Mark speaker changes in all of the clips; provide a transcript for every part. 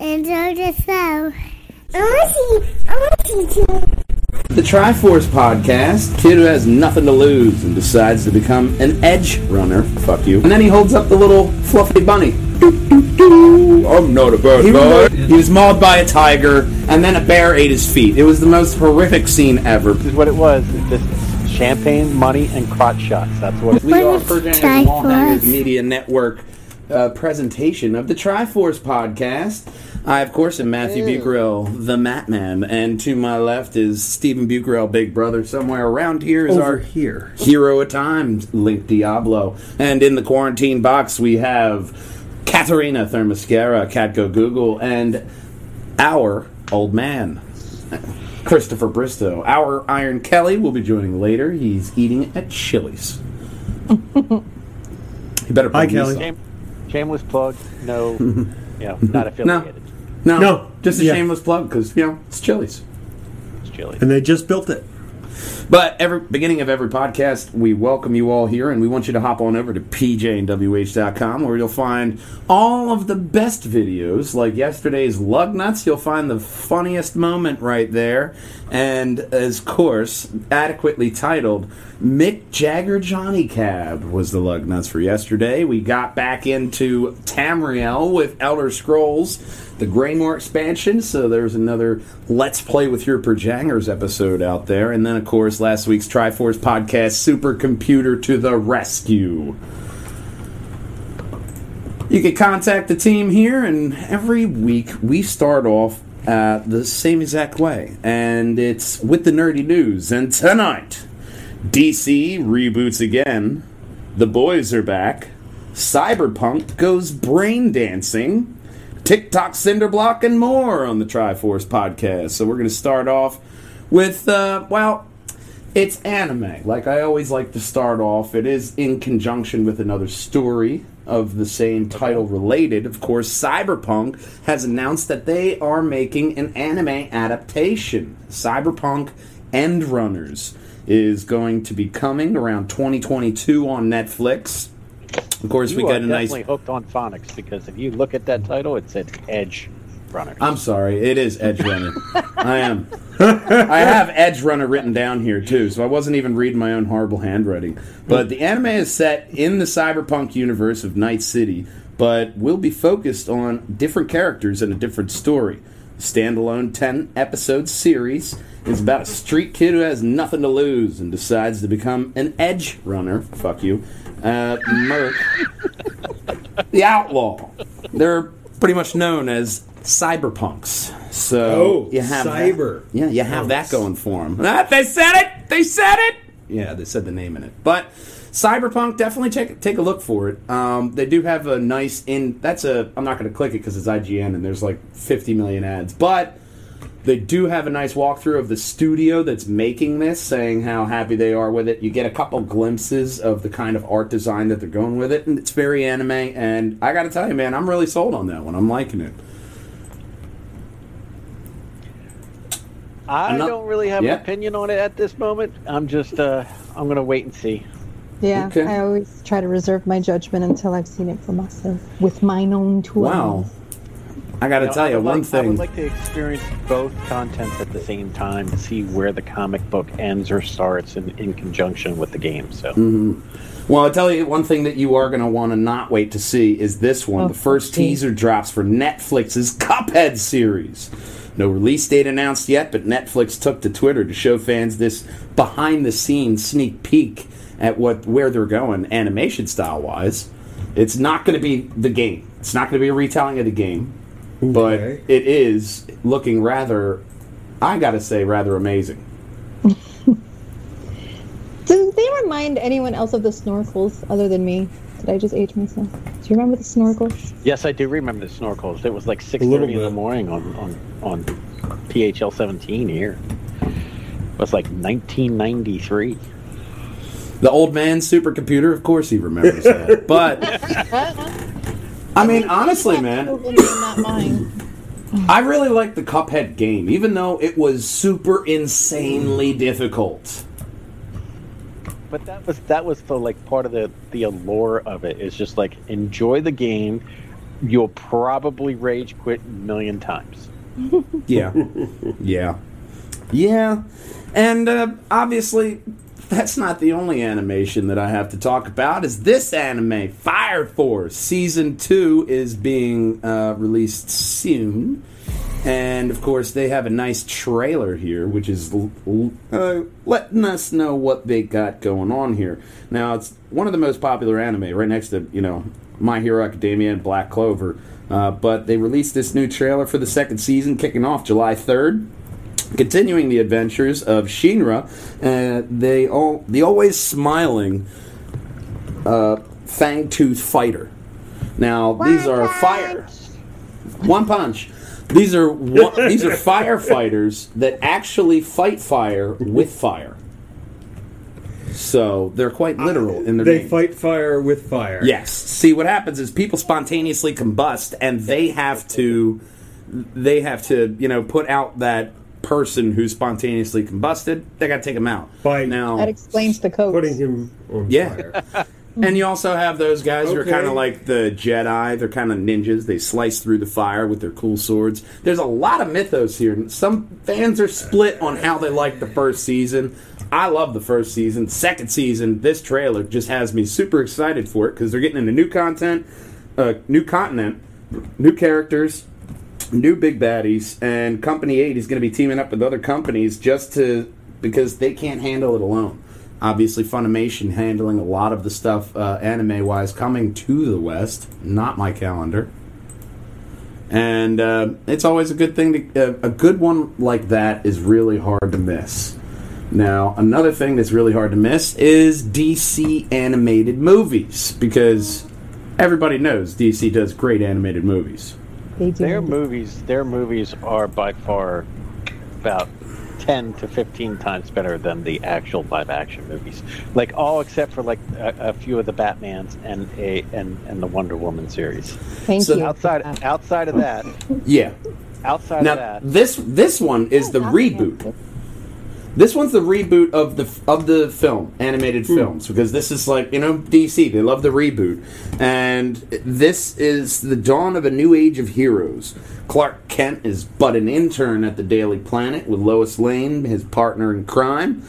Speaker 1: enjoy the show. I want to see, I want to see too.
Speaker 2: The Triforce podcast, kid who has nothing to lose and decides to become an edge runner. Fuck you. And then he holds up the little fluffy bunny. I'm not a bad
Speaker 3: He
Speaker 2: guy.
Speaker 3: was-
Speaker 2: He was mauled by a tiger, and then a bear ate his feet. It was the most horrific scene ever.
Speaker 4: This is what it was. It's just champagne, money, and crotch shots. That's what it
Speaker 2: We
Speaker 1: What
Speaker 2: are
Speaker 1: is Triforce?
Speaker 2: Media Network uh, presentation of the Triforce podcast. I, of course, am Matthew Bucarell, the Matman, and to my left is Stephen Bucarell, big brother. Somewhere around here is
Speaker 3: Over
Speaker 2: our
Speaker 3: here.
Speaker 2: hero at times, Link Diablo. And in the quarantine box, we have Katerina Thermoscara, Catgo Google, and our old man, Christopher Bristow. Our Iron Kelly will be joining later. He's eating at Chili's. you better
Speaker 3: Hi,
Speaker 2: plug
Speaker 3: Kelly.
Speaker 2: yourself.
Speaker 4: Shame, shameless plug. No, you know, not affiliated.
Speaker 2: No,
Speaker 3: No.
Speaker 2: just a
Speaker 3: Yeah.
Speaker 2: shameless plug because you know it's Chili's.
Speaker 4: It's chili.
Speaker 3: And they just built it.
Speaker 2: But every beginning of every podcast, we welcome you all here, and we want you to hop on over to pjandwh.com where you'll find all of the best videos, like yesterday's lug nuts. You'll find the funniest moment right there, and as course, adequately titled "Mick Jagger Johnny Cab" was the lug nuts for yesterday. We got back into Tamriel with Elder Scrolls the Greymoor expansion. So there's another Let's Play with Your Perjangers episode out there. And then, of course, last week's Triforce podcast, Supercomputer to the Rescue. You can contact the team here, and every week we start off uh, the same exact way. And it's with the nerdy news. And tonight, DC reboots again. The boys are back. Cyberpunk goes brain dancing. TikTok, Cinderblock, and more on the Triforce podcast. So we're going to start off with, uh, well, it's anime. Like I always like to start off, it is in conjunction with another story of the same title related. Of course, Cyberpunk has announced that they are making an anime adaptation. Cyberpunk End Runners is going to be coming around 2022 on Netflix. Of course,
Speaker 4: You
Speaker 2: we got a nice
Speaker 4: definitely hooked on phonics because if you look at that title, it said Edge
Speaker 2: I'm sorry, it is Edge Runner. I am. I have Edge Runner written down here too, so I wasn't even reading my own horrible handwriting. But the anime is set in the cyberpunk universe of Night City, but will be focused on different characters and a different story. Standalone 10 episode series is about a street kid who has nothing to lose and decides to become an edge runner. Fuck you. Uh, Merc the outlaw. They're pretty much known as cyberpunks. So
Speaker 3: Oh,
Speaker 2: you have
Speaker 3: cyber
Speaker 2: that, yeah, you have that going for them. they said it. They said it. Yeah, they said the name in it. But cyberpunk, definitely take take a look for it. Um, they do have a nice in. That's a. I'm not going to click it because it's IGN and there's like 50 million ads, but. They do have a nice walkthrough of the studio that's making this, saying how happy they are with it. You get a couple glimpses of the kind of art design that they're going with it, and it's very anime. And I got to tell you, man, I'm really sold on that one. I'm liking it.
Speaker 4: I
Speaker 2: not-
Speaker 4: don't really have
Speaker 2: Yeah.
Speaker 4: an opinion on it at this moment. I'm just, uh, I'm going to wait and see.
Speaker 5: Yeah,
Speaker 2: Okay.
Speaker 5: I always try to reserve my judgment until I've seen it for myself with mine own two
Speaker 2: Wow.
Speaker 5: eyes.
Speaker 2: I got to
Speaker 4: You know,
Speaker 2: tell
Speaker 4: I
Speaker 2: you one
Speaker 4: like- I
Speaker 2: thing.
Speaker 4: would like to experience both contents at the same time to see where the comic book ends or starts in, in conjunction with the game. So
Speaker 2: Mm-hmm. Well, I'll tell you one thing that you are going to want to not wait to see is this one.
Speaker 5: Oh,
Speaker 2: the first
Speaker 5: geez.
Speaker 2: teaser drops for Netflix's Cuphead series. No release date announced yet, but Netflix took to Twitter to show fans this behind the scenes sneak peek at what where they're going animation style wise. It's not going to be the game. It's not going to be a retelling of the game, but
Speaker 3: Okay.
Speaker 2: it is looking rather I got to say rather amazing.
Speaker 5: Do they remind anyone else of the snorkels other than me? Did I just age myself? Do you remember the snorkels?
Speaker 4: yes, I do remember the snorkels. It was like six thirty in the morning on on on PHL seventeen here. It was like nineteen ninety three.
Speaker 2: The old man supercomputer, of course he remembers that. But I mean, honestly, man. I really like the Cuphead game, even though it was super insanely difficult.
Speaker 4: But that was that was the like part of the the allure of it is just like enjoy the game, you'll probably rage quit a million times.
Speaker 2: Yeah. yeah. Yeah. And uh, obviously, that's not the only animation that I have to talk about. Is this anime, Fire Force Season 2 is being uh, released soon. And of course, they have a nice trailer here, which is l- l- uh, letting us know what they got going on here. Now, it's one of the most popular anime, right next to you know My Hero Academia and Black Clover. Uh, but they released this new trailer for the second season, kicking off July third. Continuing the adventures of Shinra, uh, they all the always smiling uh, Fang Tooth Fighter. Now these are
Speaker 1: punch.
Speaker 2: fire. One punch. These are one, these are firefighters that actually fight fire with fire. So they're quite literal in their
Speaker 3: They
Speaker 2: name.
Speaker 3: fight fire with fire.
Speaker 2: Yes. See, what happens is people spontaneously combust, and they have to, they have to, you know, put out that person who spontaneously combusted. They got to take them out.
Speaker 3: By
Speaker 2: now,
Speaker 5: That explains the code.
Speaker 3: Putting him on
Speaker 2: Yeah.
Speaker 3: fire.
Speaker 2: and you also have those guys who are kind of like the Jedi. They're kind of ninjas. They slice through the fire with their cool swords. There's a lot of mythos here. Some fans are split on how they like the first season. I love the first season. Second season, this trailer just has me super excited for it because they're getting into new content, uh, new continent, new characters, new big baddies, and Company Eight is going to be teaming up with other companies just to because they can't handle it alone. Obviously, Funimation handling a lot of the stuff uh, anime wise coming to the West, not my calendar. And uh, it's always a good thing to uh, a good one like that is really hard to miss. Now, another thing that's really hard to miss is DC animated movies because everybody knows DC does great animated movies.
Speaker 5: They do.
Speaker 4: Their movies, their movies are by far about ten to fifteen times better than the actual live action movies. Like all except for like a, a few of the Batman's and a and and the Wonder Woman series.
Speaker 5: Thank
Speaker 2: So
Speaker 5: you.
Speaker 4: Outside outside of that,
Speaker 2: Yeah.
Speaker 4: outside
Speaker 2: Now
Speaker 4: of that,
Speaker 2: this this one is the reboot. This one's the reboot of the of the film, animated films, because this is like you know DC. They love the reboot, and this is the dawn of a new age of heroes. Clark Kent is but an intern at the Daily Planet with Lois Lane, his partner in crime,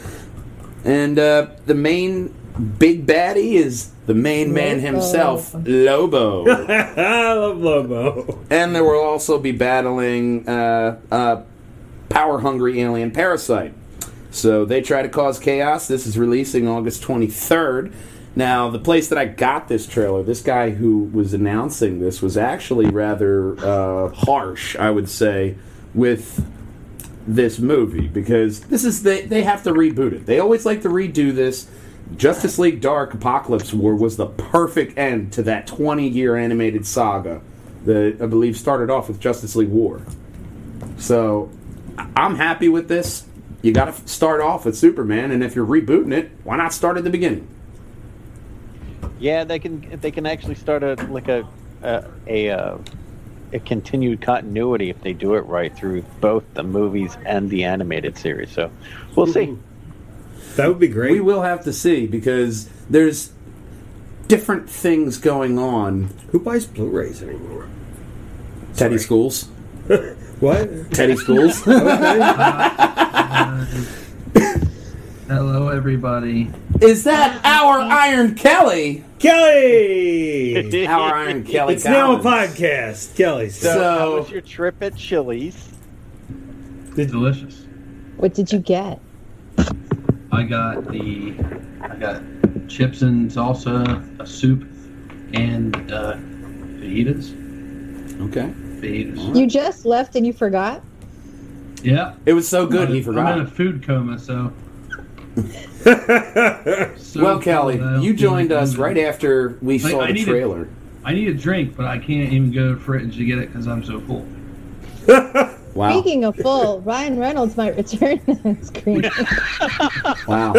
Speaker 2: and uh, the main big baddie is the main man himself, Lobo.
Speaker 3: I love Lobo.
Speaker 2: And there will also be battling uh, uh, power hungry alien parasite. So they try to cause chaos. This is releasing August 23rd. Now, the place that I got this trailer, this guy who was announcing this was actually rather uh, harsh, I would say, with this movie because this is they they have to reboot it. They always like to redo this. Justice League Dark Apocalypse War was the perfect end to that 20 year animated saga that I believe started off with Justice League War. So I'm happy with this. You got to start off with Superman, and if you're rebooting it, why not start at the beginning?
Speaker 4: yeah, they can they can actually start a like a a a, uh, a continued continuity if they do it right through both the movies and the animated series. So we'll see.
Speaker 3: That would be great.
Speaker 2: We will have to see because there's different things going on.
Speaker 3: Who buys Blu-rays anymore?
Speaker 2: Teddy Schools.
Speaker 3: What?
Speaker 2: Teddy Schools.
Speaker 6: Hello, everybody.
Speaker 2: Is that our Iron Kelly?
Speaker 3: Kelly.
Speaker 2: Our Iron Kelly.
Speaker 3: it's now a podcast. Kelly.
Speaker 4: So,
Speaker 2: So-
Speaker 4: how was your trip at Chili's?
Speaker 6: Delicious.
Speaker 5: What did you get?
Speaker 6: I got the I got chips and salsa, a soup, and uh, fajitas.
Speaker 2: Okay.
Speaker 6: Fajitas.
Speaker 5: You just left and you forgot?
Speaker 6: Yeah.
Speaker 2: It was so good he forgot.
Speaker 6: I'm in a food coma, so. So
Speaker 2: Well, Callie,
Speaker 6: cold,
Speaker 2: you joined us
Speaker 6: hungry.
Speaker 2: right after we
Speaker 6: Like,
Speaker 2: saw
Speaker 6: I
Speaker 2: the trailer.
Speaker 6: I need a drink, but I can't even go to the fridge to get it because I'm so full.
Speaker 2: Wow.
Speaker 5: Speaking of full, Ryan Reynolds might return to the screen.
Speaker 2: Wow.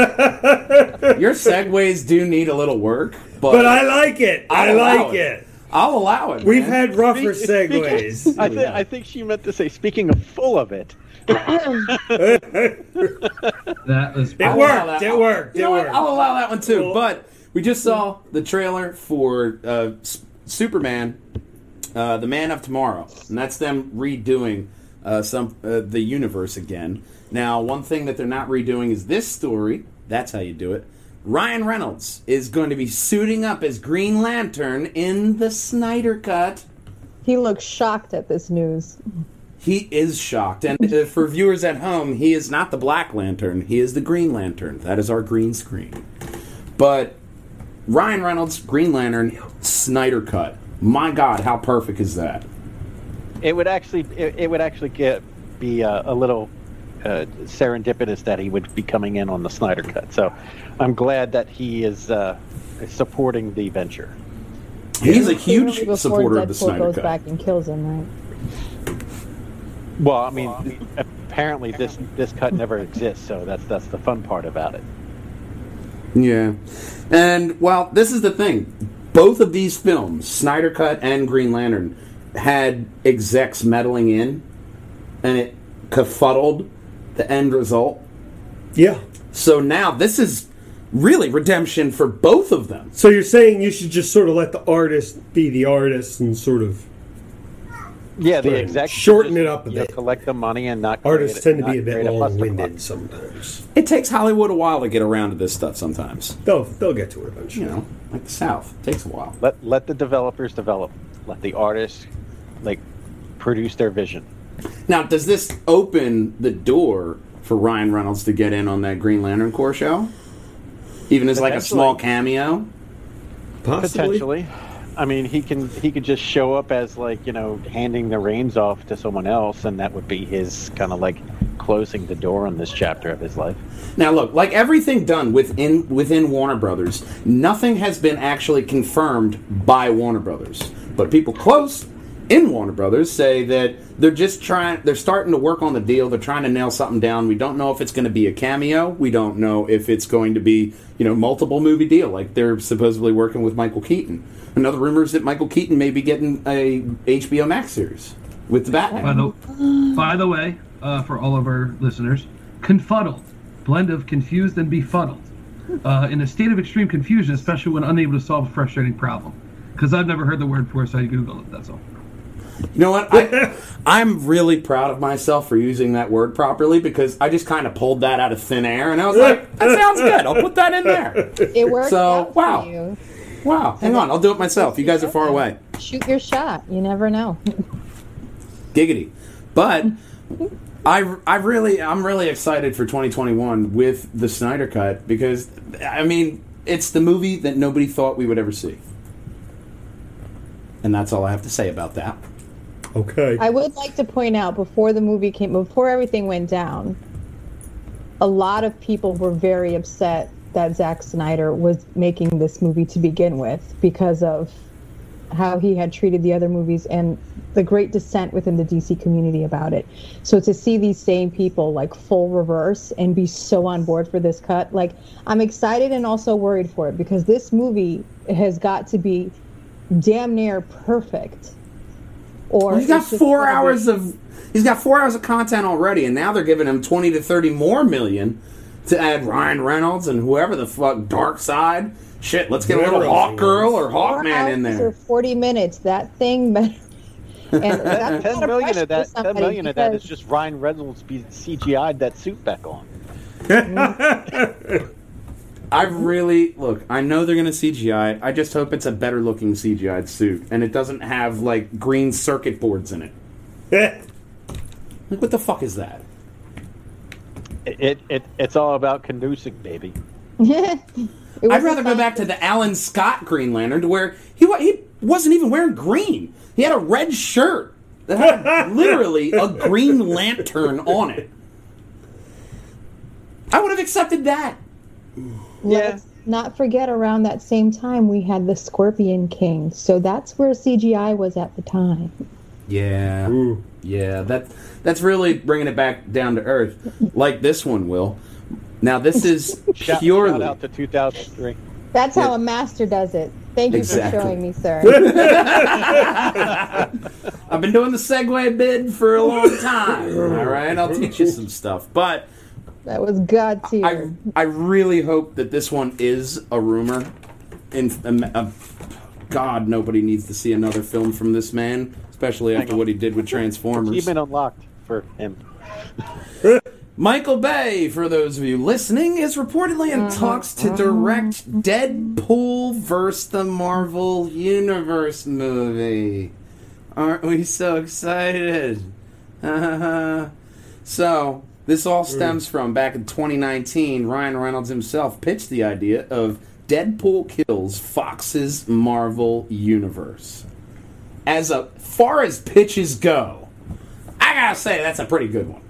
Speaker 2: Your segues do need a little work, but,
Speaker 3: But I like it. I
Speaker 2: I'll
Speaker 3: like
Speaker 2: it.
Speaker 3: it.
Speaker 2: I'll allow it.
Speaker 3: We've
Speaker 2: man.
Speaker 3: had rougher
Speaker 4: Speak-
Speaker 3: segues.
Speaker 4: I, th- I think she meant to say, speaking of full of it.
Speaker 6: That was
Speaker 3: It
Speaker 2: I'll
Speaker 3: worked.
Speaker 2: that.
Speaker 3: It worked.
Speaker 2: You
Speaker 3: It
Speaker 2: know what? I'll allow that one too.
Speaker 3: Cool.
Speaker 2: But we just saw the trailer for uh, S- Superman uh, the Man of Tomorrow, and that's them redoing uh, some uh, the universe again. Now, one thing that they're not redoing is this story. That's how you do it. Ryan Reynolds is going to be suiting up as Green Lantern in the Snyder Cut.
Speaker 5: He looks shocked at this news.
Speaker 2: He is shocked, and uh, for viewers at home, he is not the Black Lantern. He is the Green Lantern. That is our green screen. But Ryan Reynolds, Green Lantern, Snyder Cut. My God, how perfect is that?
Speaker 4: It would actually it, it would actually get be uh, a little uh, serendipitous that he would be coming in on the Snyder cut. So I'm glad that he is uh, supporting the venture.
Speaker 2: He's a
Speaker 5: Clearly
Speaker 2: huge
Speaker 5: before
Speaker 2: supporter of the
Speaker 5: Deadpool
Speaker 2: Snyder
Speaker 5: goes
Speaker 2: Cut.
Speaker 5: back and kills him, right?
Speaker 4: Well, I mean, apparently this this cut never exists, so that's that's the fun part about it.
Speaker 2: Yeah. And, well, this is the thing. Both of these films, Snyder Cut and Green Lantern, had execs meddling in, and it befuddled the end result.
Speaker 3: Yeah.
Speaker 2: So now this is really redemption for both of them.
Speaker 3: So you're saying you should just sort of let the artist be the artist and sort of
Speaker 4: Yeah, the
Speaker 3: Right.
Speaker 4: exec
Speaker 3: Shorten it up a bit.
Speaker 4: collect the money and not
Speaker 3: artists
Speaker 4: create
Speaker 3: tend to be a bit
Speaker 4: create fuss to
Speaker 3: long-winded sometimes.
Speaker 2: It takes Hollywood a while to get around to this stuff sometimes.
Speaker 3: They'll they'll get to it eventually.
Speaker 2: You know, like the South. It takes a while.
Speaker 4: Let let the developers develop. Let the artists like produce their vision.
Speaker 2: Now, does this open the door for Ryan Reynolds to get in on that Green Lantern Corps show? Even as like a small cameo?
Speaker 3: Possibly.
Speaker 4: Potentially. I mean, he can he could just show up as like you know handing the reins off to someone else, and that would be his kind of like closing the door on this chapter of his life.
Speaker 2: Now, look, like everything done within within Warner Brothers, nothing has been actually confirmed by Warner Brothers. But people close in Warner Brothers say that they're just trying. They're starting to work on the deal. They're trying to nail something down. We don't know if it's going to be a cameo. We don't know if it's going to be you know multiple movie deal. Like they're supposedly working with Michael Keaton. Another rumor is that Michael Keaton may be getting a HBO Max series with the Batman.
Speaker 6: By the, by the way, uh, for all of our listeners, confuddled, blend of confused and befuddled, uh, in a state of extreme confusion, especially when unable to solve a frustrating problem. Because I've never heard the word before, so I Googled it. That's all.
Speaker 2: You know what? I, I'm really proud of myself for using that word properly because I just kind of pulled that out of thin air and I was like, that sounds good. I'll put that in there.
Speaker 5: It worked
Speaker 2: So, wow.
Speaker 5: you.
Speaker 2: Wow. Hang on. I'll do it myself. You guys are far away.
Speaker 5: Shoot your shot. You never know.
Speaker 2: Giggity. But I, I really, I'm really excited for 2021 with the Snyder Cut because, I mean, it's the movie that nobody thought we would ever see. And that's all I have to say about that.
Speaker 3: Okay.
Speaker 5: I would like to point out before the movie came, before everything went down, a lot of people were very upset that Zack Snyder was making this movie to begin with because of how he had treated the other movies and the great dissent within the DC community about it. So to see these same people like full reverse and be so on board for this cut, like I'm excited and also worried for it because this movie has got to be damn near perfect. Or
Speaker 2: He's got four
Speaker 5: gonna
Speaker 2: hours of he's got four hours of content already, and now they're giving him twenty to thirty more million to add Ryan Reynolds and whoever the fuck Darkseid. Shit, let's get a little
Speaker 3: else
Speaker 2: Hawk Girl or Hawk Man in there.
Speaker 5: Or Forty minutes. That thing. And that's a
Speaker 4: Ten
Speaker 5: lot of
Speaker 4: million
Speaker 5: pressure
Speaker 4: of that.
Speaker 5: for
Speaker 4: Ten
Speaker 5: somebody
Speaker 4: million of that is just Ryan Reynolds be CGI'd that suit back on.
Speaker 2: I really look. I know they're gonna CGI. it. I just hope it's a better looking CGI suit, and it doesn't have like green circuit boards in it. Like, what the fuck is that?
Speaker 4: It it, it it's all about conducive, baby.
Speaker 2: I'd rather go back to the Alan Scott Green Lantern, to where he wa- he wasn't even wearing green. He had a red shirt that had literally a Green Lantern on it. I would have accepted that.
Speaker 5: Let's not forget around that same time we had the Scorpion King. So that's where CGI was at the time.
Speaker 2: Yeah,
Speaker 3: Ooh.
Speaker 2: yeah. That that's really bringing it back down to earth, like this one will. Now this is purely.
Speaker 4: shout out to 2003.
Speaker 5: That's how
Speaker 2: Yeah.
Speaker 5: a master does it. Thank you
Speaker 2: Exactly.
Speaker 5: for showing me, sir.
Speaker 2: I've been doing the segue bid for a long time. All right, I'll teach you some stuff, but.
Speaker 5: That was God tier.
Speaker 2: I I really hope that this one is a rumor. In um, uh, God, nobody needs to see another film from this man, especially after what he did with Transformers.
Speaker 4: Achievement unlocked for him.
Speaker 2: Michael Bay, for those of you listening, is reportedly in talks to direct Deadpool vs. the Marvel Universe movie. Aren't we so excited? so, this all mm. stems from back in 2019, Ryan Reynolds himself pitched the idea of Deadpool kills Fox's Marvel Universe. As a, far as pitches go, I gotta say that's a pretty good one.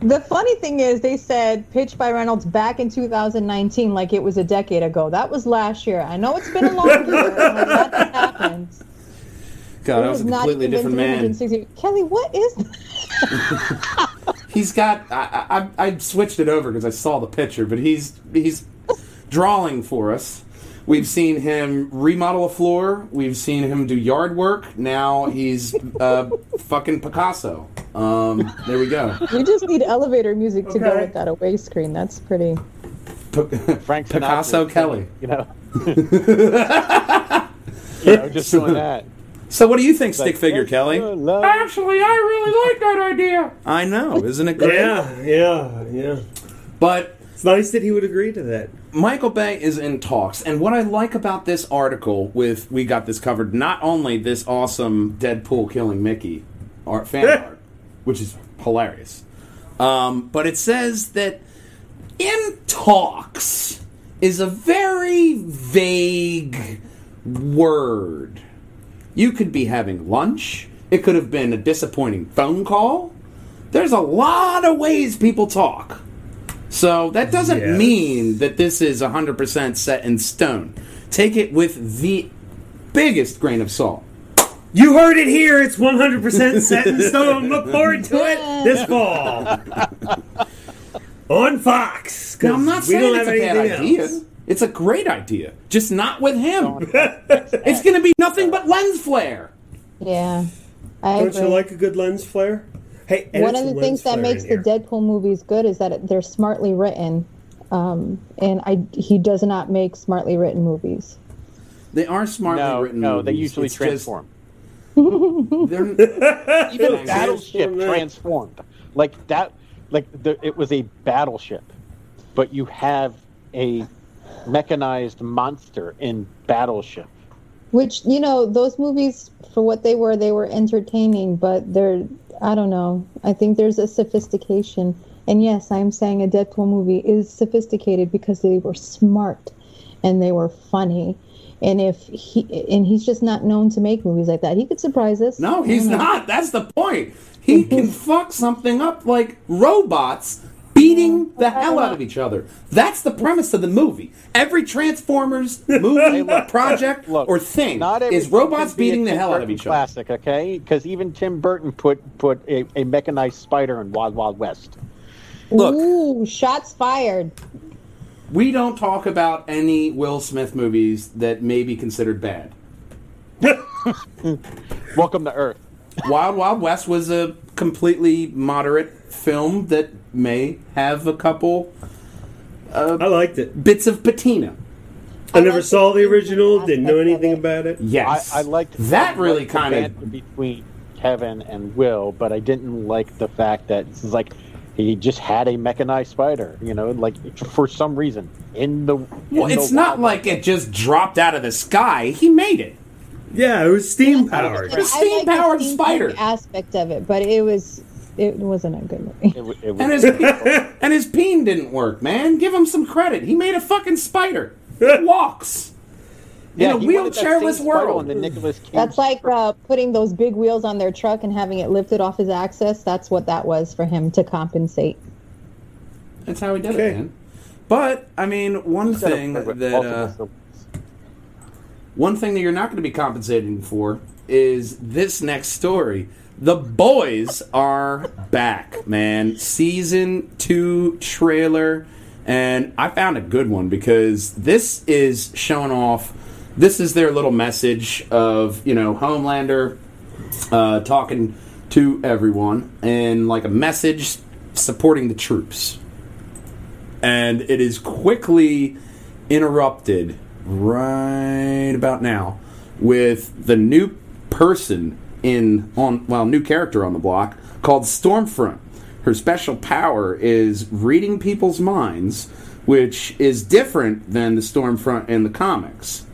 Speaker 5: The funny thing is, they said pitched by Reynolds back in 2019, like it was a decade ago. That was last year. I know it's been a long year. and a happened.
Speaker 2: God,
Speaker 5: It
Speaker 2: that was a completely
Speaker 5: even
Speaker 2: different man.
Speaker 5: Kelly, what is that?
Speaker 2: He's got. I, I, I switched it over because I saw the picture, but he's he's drawing for us. We've seen him remodel a floor. We've seen him do yard work. Now he's uh, fucking Picasso. Um, there we go.
Speaker 5: We just need elevator music to go with that away screen. That's pretty.
Speaker 4: Frank
Speaker 2: Picasso Kelly.
Speaker 4: You know. you know, just doing that.
Speaker 2: So, what do you think, stick figure Kelly? Actually, I really like that idea. I know, isn't it great?
Speaker 3: Yeah, yeah, yeah.
Speaker 2: But
Speaker 3: It's nice that he would agree to that.
Speaker 2: Michael Bay is in talks, and what I like about this article with we got this covered not only this awesome Deadpool killing Mickey art fan art, which is hilarious, um, but it says that in talks is a very vague word. You could be having lunch. It could have been a disappointing phone call. There's a lot of ways people talk. So that doesn't
Speaker 3: Yes.
Speaker 2: mean that this is 100% set in stone. Take it with the biggest grain of salt.
Speaker 3: You heard it here. It's 100% set in stone. Look forward to it this fall on Fox.
Speaker 2: Now, I'm not saying it's
Speaker 3: have
Speaker 2: a bad idea.
Speaker 3: else.
Speaker 2: It's a great idea, just not with him. it's going to be nothing but lens flare.
Speaker 5: Yeah. I
Speaker 3: Don't
Speaker 5: agree.
Speaker 3: you like a good lens flare? Hey,
Speaker 5: One of the things that makes the
Speaker 3: here.
Speaker 5: Deadpool movies good is that they're smartly written. Um, and I, he does not make smartly written movies.
Speaker 2: They are smartly
Speaker 4: No,
Speaker 2: written.
Speaker 4: no, they usually
Speaker 2: It's just-
Speaker 4: transform.
Speaker 2: they're-
Speaker 4: Even Battleship transformed. Like that, like the, it was a battleship, but you have a mechanized monster in Battleship.
Speaker 5: Which, you know, those movies, for what they were, they were entertaining, but they're, I don't know. I think there's a sophistication. And yes, I'm saying a Deadpool movie is sophisticated because they were smart and they were funny. And if he, and he's just not known to make movies like that. He could surprise us.
Speaker 2: no, he's not. That's the point. He can fuck something up like robots beating the hell out of each other. That's the premise of the movie. Every Transformers movie,
Speaker 4: look,
Speaker 2: project,
Speaker 4: Look,
Speaker 2: or thing
Speaker 4: not
Speaker 2: is robots
Speaker 4: be
Speaker 2: beating the
Speaker 4: Tim
Speaker 2: hell out of
Speaker 4: Burton
Speaker 2: each other.
Speaker 4: Classic, okay? Because even Tim Burton put put a, a mechanized spider in Wild Wild West.
Speaker 2: Look,
Speaker 5: Ooh, shots fired.
Speaker 2: we don't talk about any Will Smith movies that may be considered bad.
Speaker 4: Welcome to Earth.
Speaker 2: Wild Wild West was a completely moderate film that may have a couple uh,
Speaker 3: I liked it.
Speaker 2: bits of patina.
Speaker 3: I never saw the
Speaker 5: the
Speaker 3: original. Didn't know anything
Speaker 5: it.
Speaker 3: about it.
Speaker 2: Yes,
Speaker 4: I, I liked
Speaker 2: that.
Speaker 4: I
Speaker 2: Really,
Speaker 4: liked
Speaker 2: kind
Speaker 4: banter
Speaker 2: of
Speaker 4: between Kevin and Will, but I didn't like the fact that it's like he just had a mechanized spider. You know, like for some reason in the.
Speaker 2: well.
Speaker 4: in
Speaker 2: It's
Speaker 4: the
Speaker 2: not
Speaker 4: wild.
Speaker 2: like it just dropped out of the sky. He made it.
Speaker 3: Yeah, it was steam powered.
Speaker 2: It's a
Speaker 5: I like the
Speaker 2: steam-powered spider.
Speaker 5: aspect of it, but it was it wasn't a good movie.
Speaker 4: It, it was,
Speaker 2: And his and his peen didn't work. Man, give him some credit. He made a fucking spider. It walks.
Speaker 4: yeah,
Speaker 2: in a
Speaker 4: he wanted that same
Speaker 2: wheelchairless world.
Speaker 4: on the Nicolas Cage
Speaker 5: That's like uh, putting those big wheels on their truck and having it lifted off his axis. That's what that was for him to compensate.
Speaker 2: That's how he did
Speaker 3: Okay.
Speaker 2: it, man. But I mean, one
Speaker 4: Instead
Speaker 2: thing that uh, one thing that you're not going to be compensating for is this next story. The boys are back, man. Season two trailer, and I found a good one because this is showing off. This is their little message of you know Homelander uh, talking to everyone and like a message supporting the troops. And it is quickly interrupted right about now with the new person in on well new character on the block called Stormfront. Her special power is reading people's minds, which is different than the Stormfront in the comics.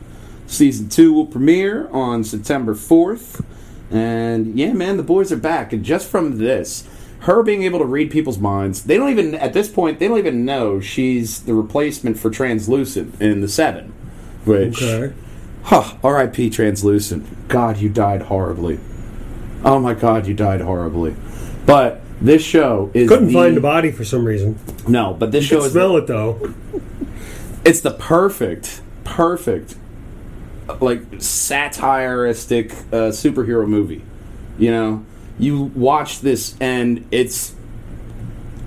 Speaker 2: Season two will premiere on September fourth, and yeah, man, the boys are back. And just from this, her being able to read people's minds, they don't even at this point they don't even know she's the replacement for Translucent in the Seven, which.
Speaker 3: Okay.
Speaker 2: Huh, R.I.P. Translucent. God, you died horribly. Oh my God, you died horribly. But this show is
Speaker 3: Couldn't
Speaker 2: the,
Speaker 3: find the body for some reason.
Speaker 2: No, but this
Speaker 3: You
Speaker 2: show is
Speaker 3: smell it though.
Speaker 2: it's the perfect, perfect, like satiristic uh, superhero movie. You know, you watch this and it's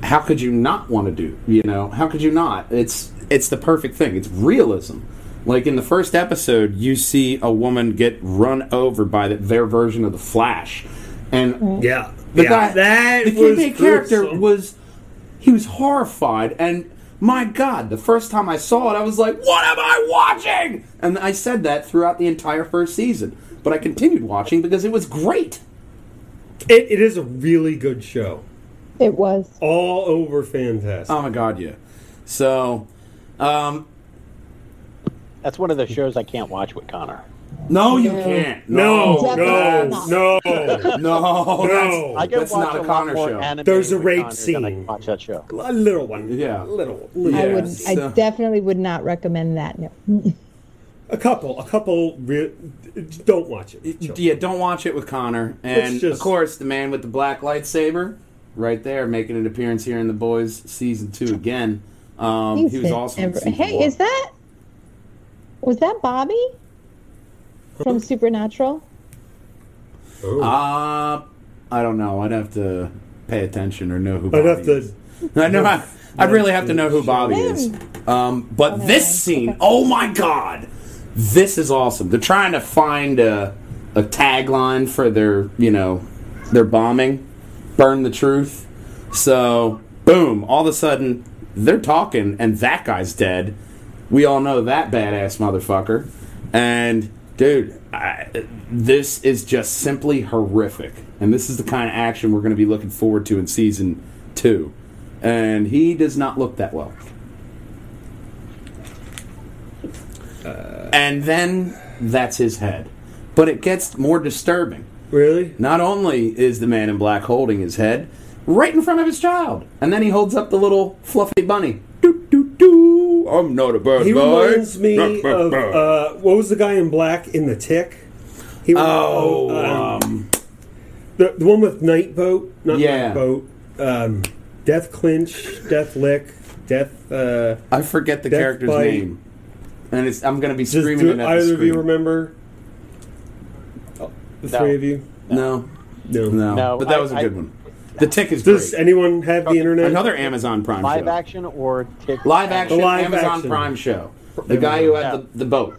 Speaker 2: how could you not want to do? You know, how could you not? It's it's the perfect thing. It's realism. Like in the first episode, you see a woman get run over by the, their version of the Flash, and
Speaker 3: Yeah.
Speaker 2: the
Speaker 3: yeah.
Speaker 2: guy,
Speaker 3: that
Speaker 2: the
Speaker 3: was
Speaker 2: kid character
Speaker 3: gruesome.
Speaker 2: was, he was horrified, and my God, the first time I saw it, I was like, "What am I watching?" And I said that throughout the entire first season, but I continued watching because it was great.
Speaker 3: It, it is a really good show.
Speaker 5: It was.
Speaker 3: All over fantastic.
Speaker 2: Oh my God, yeah. So, um,
Speaker 4: That's one of the shows I can't watch with Connor.
Speaker 2: no, you
Speaker 5: No.
Speaker 2: can't.
Speaker 3: no,
Speaker 5: Definitely
Speaker 3: no,
Speaker 5: not.
Speaker 3: no.
Speaker 2: no,
Speaker 3: No.
Speaker 4: I can
Speaker 2: That's
Speaker 4: watch
Speaker 2: not a
Speaker 4: a lot
Speaker 2: Connor
Speaker 4: more
Speaker 2: show.
Speaker 4: animated
Speaker 3: There's a
Speaker 4: with
Speaker 3: rape
Speaker 4: Connor than I can
Speaker 3: scene.
Speaker 4: watch that show.
Speaker 3: A little one.
Speaker 2: Yeah.
Speaker 3: Little. little.
Speaker 5: I
Speaker 2: Yeah.
Speaker 5: would. I definitely would not recommend that. No.
Speaker 3: A couple. A couple. Re- don't watch it. Chill.
Speaker 2: Yeah, don't watch it with Connor. And
Speaker 3: just-
Speaker 2: of course, the man with the black lightsaber, right there, making an appearance here in the boys season two again. Um, he was
Speaker 5: Decent.
Speaker 2: awesome. in
Speaker 5: And-
Speaker 2: season
Speaker 5: Hey,
Speaker 2: one.
Speaker 5: is that was that Bobby from Supernatural?
Speaker 3: Oh.
Speaker 2: Uh, I don't know. I'd have to pay attention or know who.
Speaker 3: I'd have to.
Speaker 2: is. I know. I, I'd really have to know who Bobby is. Um, but
Speaker 5: Okay.
Speaker 2: this scene, oh my god, this is awesome. They're trying to find a, a tagline for their, you know, their bombing, burn the truth. So, boom! All of a sudden, they're talking, and that guy's dead. We all know that badass motherfucker. And dude, I, this is just simply horrific. And this is the kind of action we're going to be looking forward to in season two. And he does not look that well. and then that's his head. But it gets more disturbing.
Speaker 3: Really?
Speaker 2: Not only is the man in black holding his head right in front of his child, and then he holds up the little fluffy bunny. I'm not a bad
Speaker 3: He
Speaker 2: guy.
Speaker 3: reminds me of uh, what was the guy in black in the Tick? He
Speaker 2: oh,
Speaker 3: um,
Speaker 2: um,
Speaker 3: the, the one with Nightboat, not
Speaker 2: Yeah.
Speaker 3: Nightboat. Um, Death Clinch, Death Lick, Death. Uh,
Speaker 2: I forget the character's
Speaker 3: Bite.
Speaker 2: name, and it's, I'm going to be
Speaker 3: does
Speaker 2: screaming
Speaker 3: do
Speaker 2: it at the
Speaker 3: either of you remember? Oh, the
Speaker 4: No.
Speaker 3: three of you?
Speaker 2: No,
Speaker 3: No.
Speaker 2: no,
Speaker 4: No,
Speaker 2: but that was a
Speaker 4: I-
Speaker 2: good one. The Tick is
Speaker 3: Does
Speaker 2: great.
Speaker 3: anyone have the internet?
Speaker 2: Another Amazon Prime
Speaker 4: Live
Speaker 2: show.
Speaker 4: action or tick?
Speaker 2: Live action
Speaker 3: The live
Speaker 2: Amazon
Speaker 3: action.
Speaker 2: Prime show. The guy who had
Speaker 4: Yeah.
Speaker 2: the, the boat.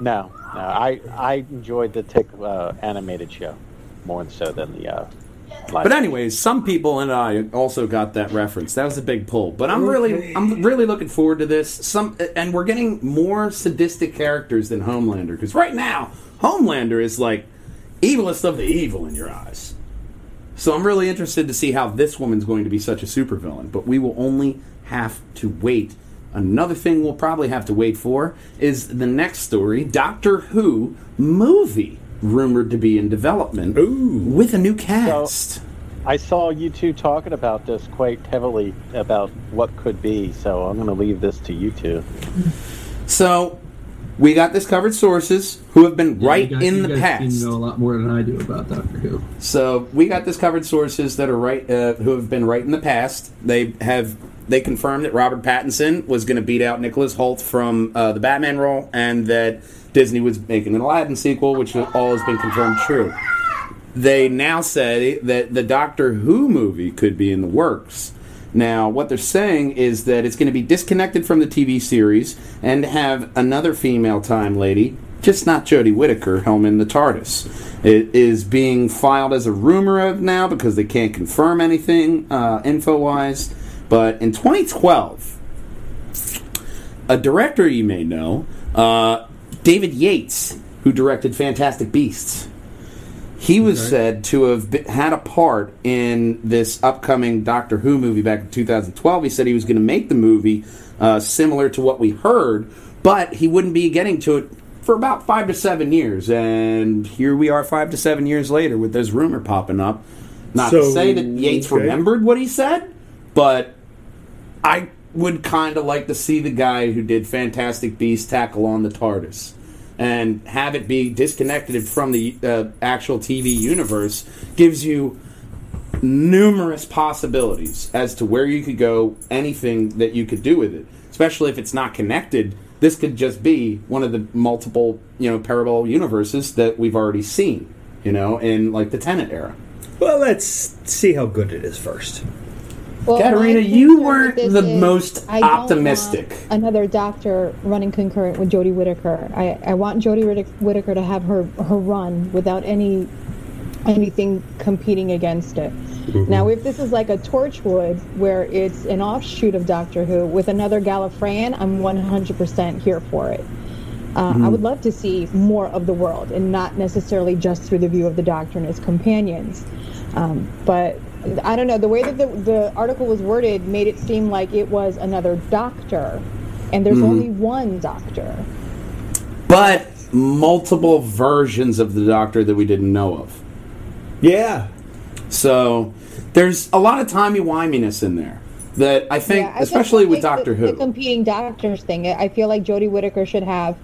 Speaker 4: No, no. I I enjoyed the tick uh, animated show more so than the. Uh, live
Speaker 2: But anyways, some people and I also got that reference. That was a big pull. But I'm really, I'm really looking forward to this. Some, and we're getting more sadistic characters than Homelander because right now Homelander is like evilest of the evil in your eyes. So I'm really interested to see how this woman's going to be such a supervillain. But we will only have to wait. Another thing we'll probably have to wait for is the next story: Doctor Who movie rumored to be in development
Speaker 3: Ooh.
Speaker 2: with a new cast.
Speaker 4: I saw you two talking about this quite heavily about what could be, so I'm going to leave this to you two.
Speaker 2: So we got discovered sources who have been right
Speaker 6: guys-
Speaker 2: in the past.
Speaker 6: to know a lot more than I do about Doctor Who.
Speaker 2: So we got discovered sources that are right, uh, who have been right in the past. They have they confirmed that Robert Pattinson was going to beat out Nicholas Hoult from uh, the Batman role, and that Disney was making an Aladdin sequel, which all has been confirmed true. They now say that the Doctor Who movie could be in the works. Now, what they're saying is that it's going to be disconnected from the TV series and have another female time lady, just not Jodie Whittaker, helming the TARDIS. It is being filed as a rumor of now because they can't confirm anything uh, info wise. But in 2012, a director you may know, uh, David Yates, who directed Fantastic Beasts. He was
Speaker 3: Okay.
Speaker 2: said to have be- had a part in this upcoming Doctor Who movie back in 2012. He said he was going to make the movie uh, similar to what we heard, but he wouldn't be getting to it for about five to seven years. And here we are, five to seven years later, with this rumor popping up. Not to say that Yates
Speaker 3: okay.
Speaker 2: remembered what he said, but I would kind of like to see the guy who did Fantastic Beasts tackle on the TARDIS and have it be disconnected from the uh, actual TV universe gives you numerous possibilities as to where you could go, anything that you could do with it. Especially if it's not connected, this could just be one of the multiple, you know, parallel universes that we've already seen, you know, in like the Tennant era.
Speaker 3: Well, let's see how good it is first.
Speaker 5: Well,
Speaker 2: Katarina, you weren't the
Speaker 5: is
Speaker 2: most
Speaker 5: I don't
Speaker 2: optimistic.
Speaker 5: want Another doctor running concurrent with Jodie Whittaker. I, I want Jodie Whittaker, Whittaker to have her, her run without any anything competing against it. Now, if this is like a Torchwood, where it's an offshoot of Doctor Who with another Gallifreyan, I'm 100% here for it. Uh, I would love to see more of the world and not necessarily just through the view of the Doctor and his companions. Um, but I don't know, the way that the, the article was worded made it seem like it was another Doctor, and there's mm-hmm. only one Doctor.
Speaker 2: But multiple versions of the Doctor that we didn't know of.
Speaker 3: Yeah.
Speaker 2: So there's a lot of timey wiminess in there that I think,
Speaker 5: Yeah, I just
Speaker 2: especially with Doctor
Speaker 5: the,
Speaker 2: Who.
Speaker 5: The competing doctors thing. I feel like Jodie Whittaker should have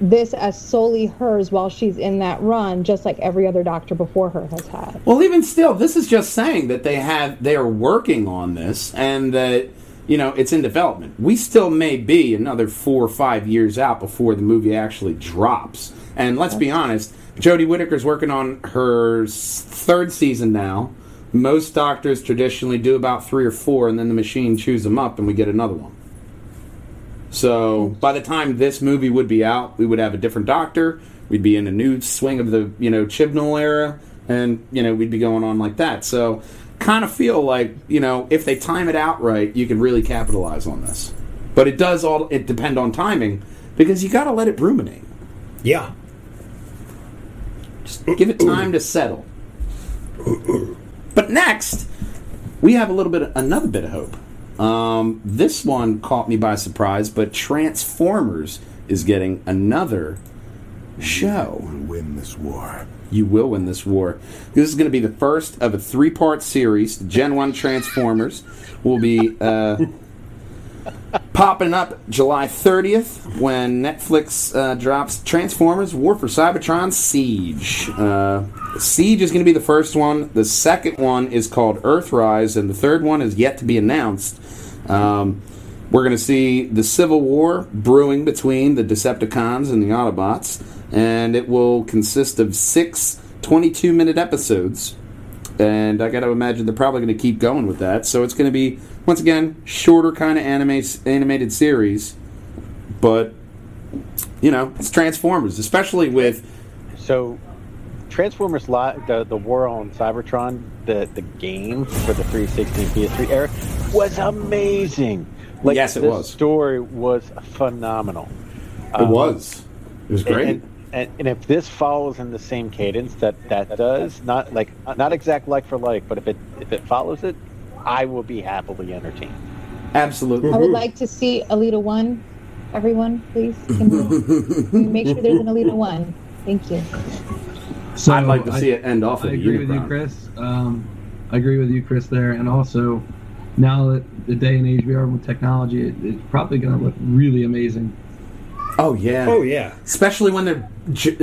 Speaker 5: this as solely hers while she's in that run, just like every other doctor before her has had.
Speaker 2: Well, even still, this is just saying that they have they are working on this and that you know it's in development. We still may be another four or five years out before the movie actually drops. And let's be honest, Jodie Whittaker's working on her third season now. Most doctors traditionally do about three or four, and then the machine chews them up, and we get another one. So by the time this movie would be out, we would have a different doctor. We'd be in a new swing of the you know Chibnall era, and you know we'd be going on like that. So kind of feel like you know if they time it out right, you can really capitalize on this. But it does all it depend on timing because you got to let it ruminate.
Speaker 3: Yeah.
Speaker 2: Just give it time to settle. But next, we have a little bit, another bit of hope. Um, this one caught me by surprise, but Transformers is getting another show.
Speaker 7: win this war.
Speaker 2: You will win this war. This is going to be the first of a three-part series. Gen One Transformers will be uh, popping up July 30th when Netflix uh, drops Transformers: War for Cybertron Siege. Uh, Siege is going to be the first one. The second one is called Earthrise, and the third one is yet to be announced. Um, we're going to see the Civil War brewing between the Decepticons and the Autobots, and it will consist of six 22 minute episodes. And I got to imagine they're probably going to keep going with that. So it's going to be, once again, shorter kind of anime, animated series. But, you know, it's Transformers, especially with.
Speaker 4: So, Transformers Live, the the War on Cybertron, the the game for the 360 PS3 era, was amazing. Like,
Speaker 2: Yes, it
Speaker 4: the
Speaker 2: was.
Speaker 4: Story was phenomenal.
Speaker 2: It
Speaker 4: Um,
Speaker 2: was. It was great.
Speaker 4: And, and, and if this follows in the same cadence that that does, not like not exact like for like, but if it if it follows it, I will be happily entertained.
Speaker 2: Absolutely.
Speaker 5: I would like to see Alita 1. Everyone, please. Can we, can we make sure there's an Alita 1? Thank you.
Speaker 6: So
Speaker 2: I'd like to
Speaker 6: I-
Speaker 2: see it end off
Speaker 6: I
Speaker 2: with a
Speaker 6: agree with you, Chris. Um, I agree with you, Chris. There, and also now that the day and age we are with technology, it, it's probably going to look really amazing.
Speaker 2: Oh, yeah.
Speaker 3: Oh yeah.
Speaker 2: especially when they're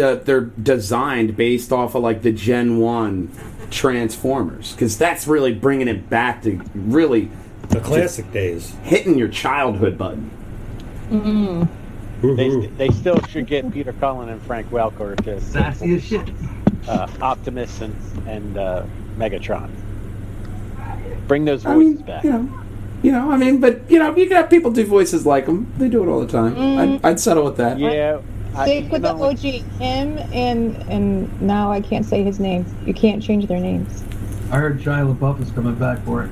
Speaker 2: uh, they're designed based off of like the Gen One Transformers, because that's really bringing it back to really
Speaker 3: The classic days.
Speaker 2: hitting your childhood button.
Speaker 4: They, they still should get Peter Cullen and Frank Welker to
Speaker 6: Sassy as shit.
Speaker 4: uh, Optimus and and uh, Megatron. Bring those
Speaker 2: I
Speaker 4: voices
Speaker 2: mean,
Speaker 4: back.
Speaker 2: you know, you know, I mean, but you know, you got people do voices like them. They do it all the time. I'd, I'd settle with that.
Speaker 4: Yeah, I,
Speaker 5: Stick
Speaker 4: you
Speaker 5: with the OG. Him and and now I can't say his name. You can't change their names.
Speaker 6: I heard Shia LaBeouf is coming back for it.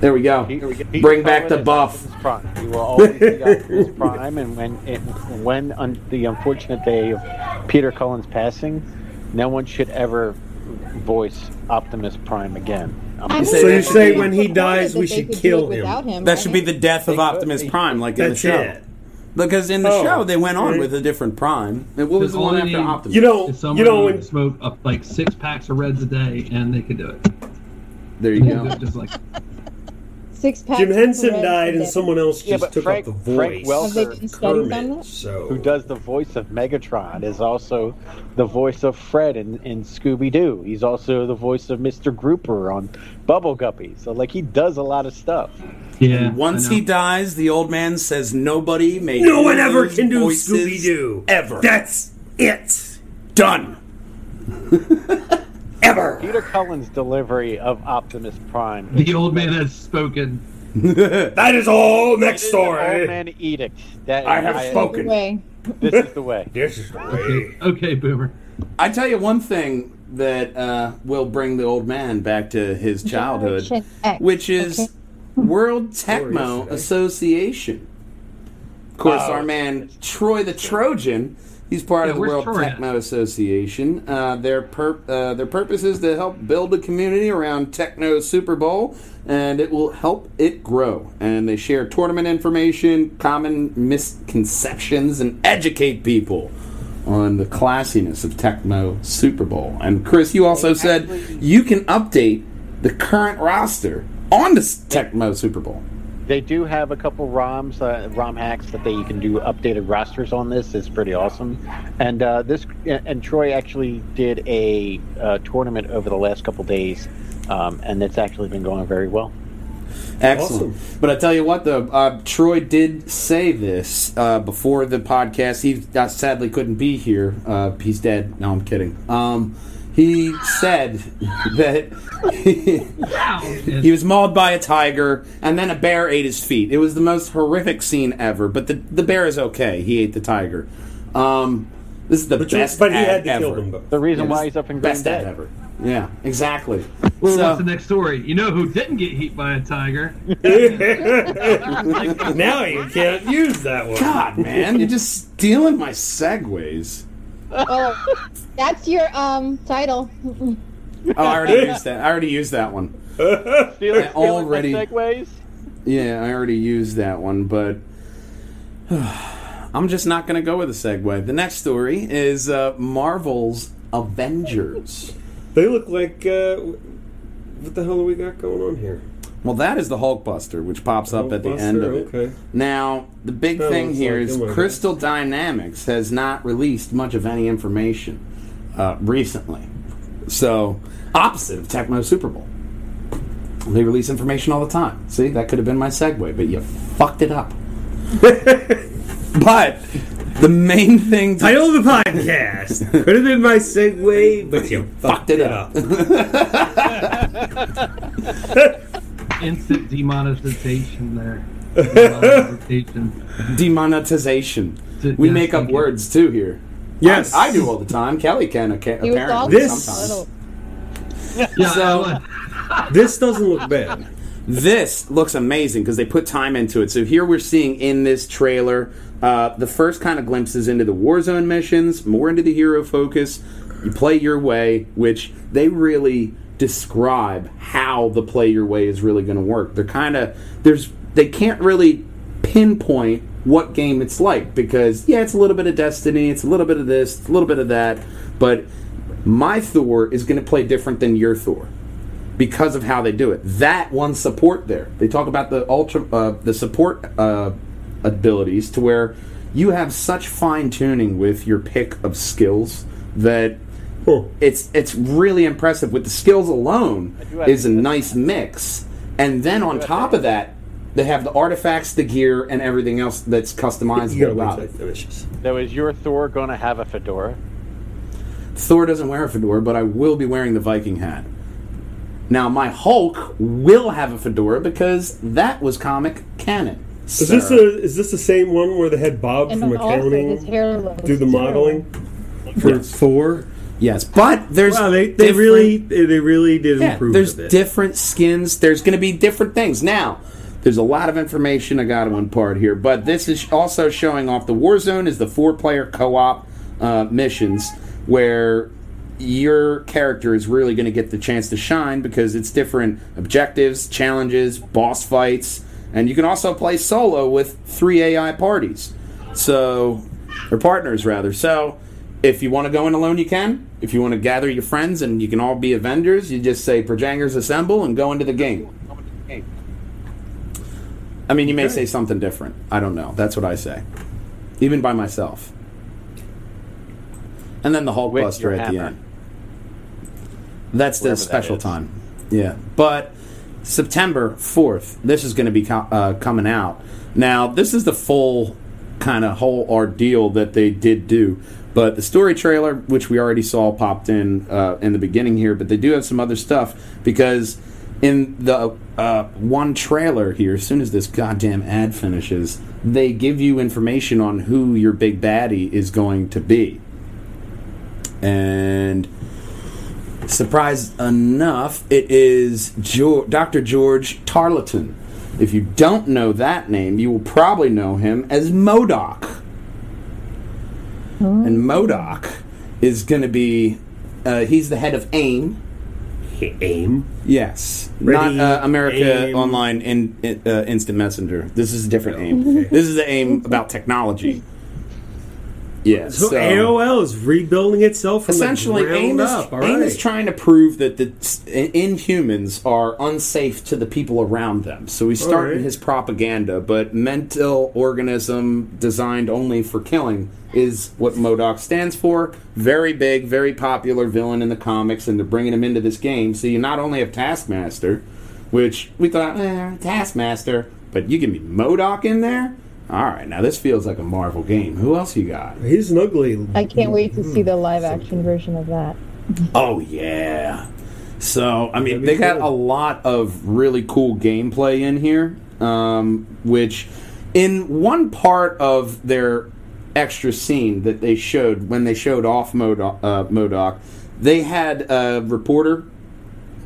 Speaker 2: There we go.
Speaker 4: He- he-
Speaker 2: Bring back the buff.
Speaker 4: Optimus Prime. He will always be Optimus Prime, and when it, when on the unfortunate day of Peter Cullen's passing, no one should ever voice Optimus Prime again.
Speaker 5: I
Speaker 2: say
Speaker 5: mean,
Speaker 2: So you say
Speaker 3: when he dies, we should kill him.
Speaker 5: without him.
Speaker 2: That should be the death of Optimus Prime, like in the show.
Speaker 3: it.
Speaker 2: Because in the
Speaker 3: Oh,
Speaker 2: show they went on
Speaker 3: okay.
Speaker 2: with a different Prime. And What was the one after
Speaker 6: need-
Speaker 2: Optimus?
Speaker 3: You know,
Speaker 6: If someone
Speaker 3: you know
Speaker 6: would
Speaker 3: when
Speaker 6: smoke up like six packs of Reds a day, and they could do it.
Speaker 2: there you
Speaker 6: They
Speaker 2: go.
Speaker 6: Just like
Speaker 5: Six packs
Speaker 3: Jim Henson died and someone else
Speaker 4: Yeah,
Speaker 3: just
Speaker 4: but
Speaker 3: took
Speaker 4: Frank-
Speaker 3: up the
Speaker 4: Frank
Speaker 3: voice.
Speaker 4: Welker-
Speaker 5: Have they done studies on
Speaker 3: Kermit, so
Speaker 4: who does the voice of Megatron is also the voice of Fred in, in Scooby Doo. He's also the voice of Mr. Grouper on Bubble Guppy. So like he does a lot of stuff.
Speaker 6: yeah.
Speaker 2: Once he dies, the old man says nobody may
Speaker 3: no one ever can do
Speaker 2: voices
Speaker 3: Scooby Doo
Speaker 2: ever.
Speaker 3: That's it.
Speaker 2: done.
Speaker 3: Ever.
Speaker 4: Peter Cullen's delivery of Optimus Prime.
Speaker 6: the old man has spoken.
Speaker 3: That is all next
Speaker 4: is an old man edict. That
Speaker 2: I have spoken.
Speaker 5: Way.
Speaker 4: This is the way.
Speaker 3: This is the way.
Speaker 6: Okay, boomer.
Speaker 2: I tell you one thing that uh, will bring the old man back to his childhood, which is
Speaker 5: okay?
Speaker 2: World Tecmo. Association. Of course,
Speaker 4: Oh,
Speaker 2: our man Troy the Trojan. He's part
Speaker 6: Yeah,
Speaker 2: of the World
Speaker 6: Troy at?
Speaker 2: Association. Uh, their pur- uh, their purpose is to help build a community around Tecmo Super Bowl, and it will help it grow. And they share tournament information, common misconceptions, and educate people on the classiness of Tecmo Super Bowl. And Chris, you also said you can update the current roster on the Tecmo Super Bowl.
Speaker 4: They do have a couple ROMs, uh, ROM hacks that they you can do updated rosters on. This is pretty awesome, and uh, this and Troy actually did a uh, tournament over the last couple days, um, and it's actually been going very well.
Speaker 2: Excellent. But I tell you what, though, uh, Troy did say this uh, before the podcast. He uh, sadly couldn't be here. Uh, he's dead. No, I'm kidding. Um, he said that he was mauled by a tiger and then a bear ate his feet. It was the most horrific scene ever. But the the bear is okay. He ate the tiger. Um, this is the
Speaker 3: But, you-
Speaker 2: best.
Speaker 3: but he
Speaker 2: ad
Speaker 3: had to
Speaker 2: ever.
Speaker 3: kill them both.
Speaker 4: The reason
Speaker 2: Yeah,
Speaker 4: why he's up in Green
Speaker 2: best ad ever. Yeah, exactly.
Speaker 6: Well,
Speaker 2: So-
Speaker 6: what's the next story? You know who didn't get hit by a tiger?
Speaker 3: now you can't use that one.
Speaker 2: God, man, you're just stealing my segues.
Speaker 5: Oh, that's your um title.
Speaker 2: Oh, I already used that. I already used that one.
Speaker 4: Stealing, stealing
Speaker 2: already-
Speaker 4: segues.
Speaker 2: Yeah, I already used that one, but I'm just not going to go with a segue. The next story is uh, Marvel's Avengers.
Speaker 3: They look like. Uh, what the hell do we got going on here?
Speaker 2: Well, that is the Hulkbuster, which pops up at the end of it.
Speaker 3: Okay.
Speaker 2: Now, the big
Speaker 3: That
Speaker 2: thing
Speaker 3: looks
Speaker 2: here
Speaker 3: like
Speaker 2: is. Crystal Dynamics has not released much of any information uh, recently. So, opposite of Tecmo Super Bowl. They release information all the time. See, that could have been my segue, but you fucked it up. but the main thing to
Speaker 3: Title of the podcast. Could have been my segue, but you
Speaker 2: fucked it up.
Speaker 6: Instant demonetization there. Demonetization.
Speaker 2: demonetization.
Speaker 6: D-
Speaker 2: We
Speaker 6: yes,
Speaker 2: make up
Speaker 6: thank you.
Speaker 2: words too here.
Speaker 3: Yes.
Speaker 2: I, I do all the time. Kelly can ca-
Speaker 5: He
Speaker 2: apparently
Speaker 3: This-
Speaker 2: sometimes.
Speaker 6: Yeah,
Speaker 2: So-
Speaker 3: This doesn't look bad.
Speaker 2: This looks amazing because they put time into it. So here we're seeing in this trailer uh, the first kind of glimpses into the Warzone missions, more into the hero focus. You play your way, which they really describe how the play your way is really going to work. They're kind of there's they can't really pinpoint what game it's like because yeah, it's a little bit of Destiny, it's a little bit of this, it's a little bit of that, but my Thor is going to play different than your Thor because of how they do it. That one support there. They talk about the ultra uh, the support uh, abilities to where you have such fine tuning with your pick of skills that
Speaker 3: Huh.
Speaker 2: it's it's really impressive. With the skills alone is a nice mix, and then on top of that. They have the artifacts, the gear, and everything else that's
Speaker 3: You gotta
Speaker 2: customizable
Speaker 3: wait
Speaker 2: about it.
Speaker 3: it.
Speaker 4: Now, is your Thor going to have a fedora?
Speaker 2: Thor doesn't wear a fedora, but I will be wearing the Viking hat. Now, my Hulk will have a fedora because that was comic canon.
Speaker 3: Is this a, is this the same one where they had Bob
Speaker 5: And
Speaker 3: from
Speaker 5: then also
Speaker 3: accounting do the modeling for
Speaker 2: Yes.
Speaker 3: Thor?
Speaker 2: Yes, but there's
Speaker 3: Wow, they, they really they really did
Speaker 2: yeah,
Speaker 3: improve
Speaker 2: there's different skins. There's going to be different things. Now, there's a lot of information I got to impart here, but this is also showing off the Warzone is the four-player co-op uh, missions where your character is really going to get the chance to shine because it's different objectives, challenges, boss fights, and you can also play solo with three AI parties. So, or partners rather. So, if you want to go in alone, you can. If you want to gather your friends and you can all be Avengers, you just say Projangers assemble and go into the game. I mean, you may
Speaker 3: Okay.
Speaker 2: say something different. I don't know. That's what I say, even by myself. And then the Hulk
Speaker 4: With
Speaker 2: Buster at the end. That's the
Speaker 4: that
Speaker 2: special
Speaker 4: is.
Speaker 2: time. Yeah, but September fourth, this is going to be co- uh, coming out. Now, this is the full kind of whole ordeal that they did do. But the story trailer, which we already saw, popped in uh, in the beginning here. But they do have some other stuff because in the uh, one trailer here, as soon as this goddamn ad finishes, they give you information on who your big baddie is going to be. And surprise enough, it is George, Dr. George Tarleton. If you don't know that name, you will probably know him as MODOK. And MODOK is going to be, uh, he's the head of AIM.
Speaker 3: aim.
Speaker 2: Yes,
Speaker 3: Ready,
Speaker 2: not uh, America
Speaker 3: aim.
Speaker 2: Online in, in, uh, Instant Messenger. This is a different AIM. This is the AIM about technology. Yes.
Speaker 3: So, AOL is rebuilding itself from
Speaker 2: essentially
Speaker 3: the
Speaker 2: AIM, is,
Speaker 3: up. All
Speaker 2: AIM
Speaker 3: right.
Speaker 2: is trying to prove that the inhumans are unsafe to the people around them. So he's starting
Speaker 3: right.
Speaker 2: his propaganda, but mental organism designed only for killing is what MODOK stands for. Very big, very popular villain in the comics, and they're bringing him into this game. So you not only have Taskmaster, which we thought, eh, Taskmaster, but you give me MODOK in there. All right, now this feels like a Marvel game. Who else you got?
Speaker 3: He's an ugly.
Speaker 5: I can't wait to see the live action version of that.
Speaker 2: Oh yeah. So I mean,
Speaker 3: That'd
Speaker 2: they got a lot of really cool gameplay in here, um, which in one part of their extra scene that they showed when they showed off MODOK, uh, MODOK they had a reporter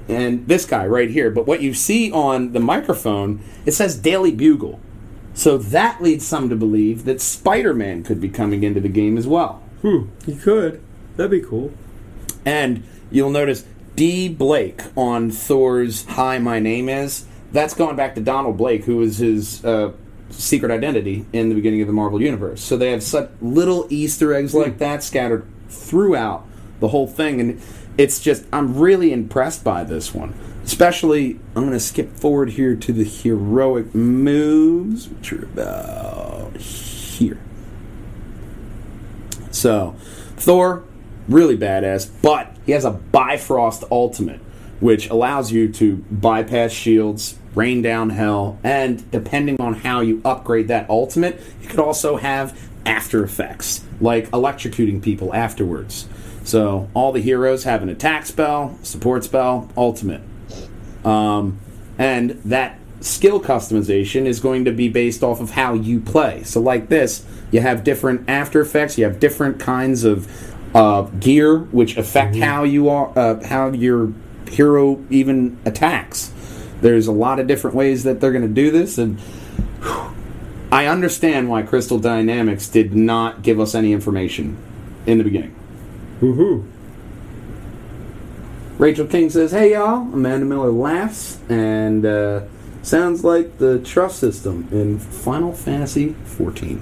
Speaker 2: and this guy right here. But what you see on the microphone, it says Daily Bugle. So that leads some to believe that Spider-Man could be coming into the game as well.
Speaker 3: Hmm. He could. That'd be cool.
Speaker 2: And you'll notice D. Blake on Thor's Hi, My Name Is. That's going back to Donald Blake, who was his uh, secret identity in the beginning of the Marvel Universe. So they have such little Easter eggs like that scattered throughout the whole thing. And it's just, I'm really impressed by this one. Especially, I'm going to skip forward here to the heroic moves, which are about here. So, Thor, really badass, but he has a Bifrost ultimate, which allows you to bypass shields, rain down hell, and depending on how you upgrade that ultimate, you could also have after effects, like electrocuting people afterwards. So, all the heroes have an attack spell, support spell, ultimate. Um, and that skill customization is going to be based off of how you play. So, like this, you have different after effects. You have different kinds of uh, gear which affect how you are, uh, how your hero even attacks. There's a lot of different ways that they're going to do this, and whew, I understand why Crystal Dynamics did not give us any information in the beginning.
Speaker 3: Woohoo.
Speaker 2: Rachel King says, "Hey y'all." Amanda Miller laughs and uh, sounds like the trust system in Final Fantasy XIV.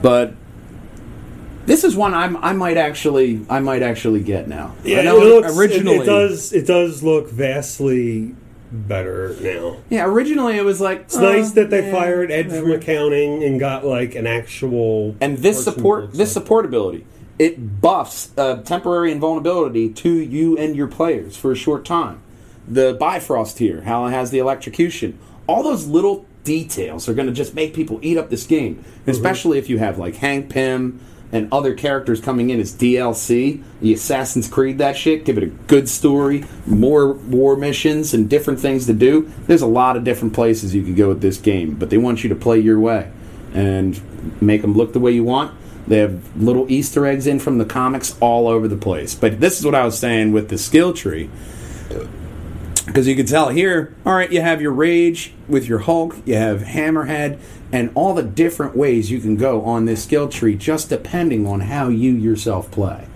Speaker 2: But this is one I'm, I might actually I might actually get now.
Speaker 3: Yeah, it looks,
Speaker 2: originally
Speaker 3: it, it does. It does look vastly better now.
Speaker 2: Yeah, originally it was like
Speaker 3: It's nice that they fired Ed
Speaker 2: whatever.
Speaker 3: from accounting and got like an actual.
Speaker 2: and this support this
Speaker 3: like-
Speaker 2: support ability it buffs uh, temporary invulnerability to you and your players for a short time the bifrost here how it has the electrocution all those little details are going to just make people eat up this game
Speaker 3: Mm-hmm.
Speaker 2: especially if you have like hank pym and other characters coming in as dlc the assassin's creed that shit give it a good story more war missions and different things to do there's a lot of different places you can go with this game but they want you to play your way and make them look the way you want. They have little Easter eggs in from the comics all over the place. But this is what I was saying with the skill tree. Because you can tell here, all right, you have your Rage with your Hulk, you have Hammerhead, and all the different ways you can go on this skill tree just depending on how you yourself play.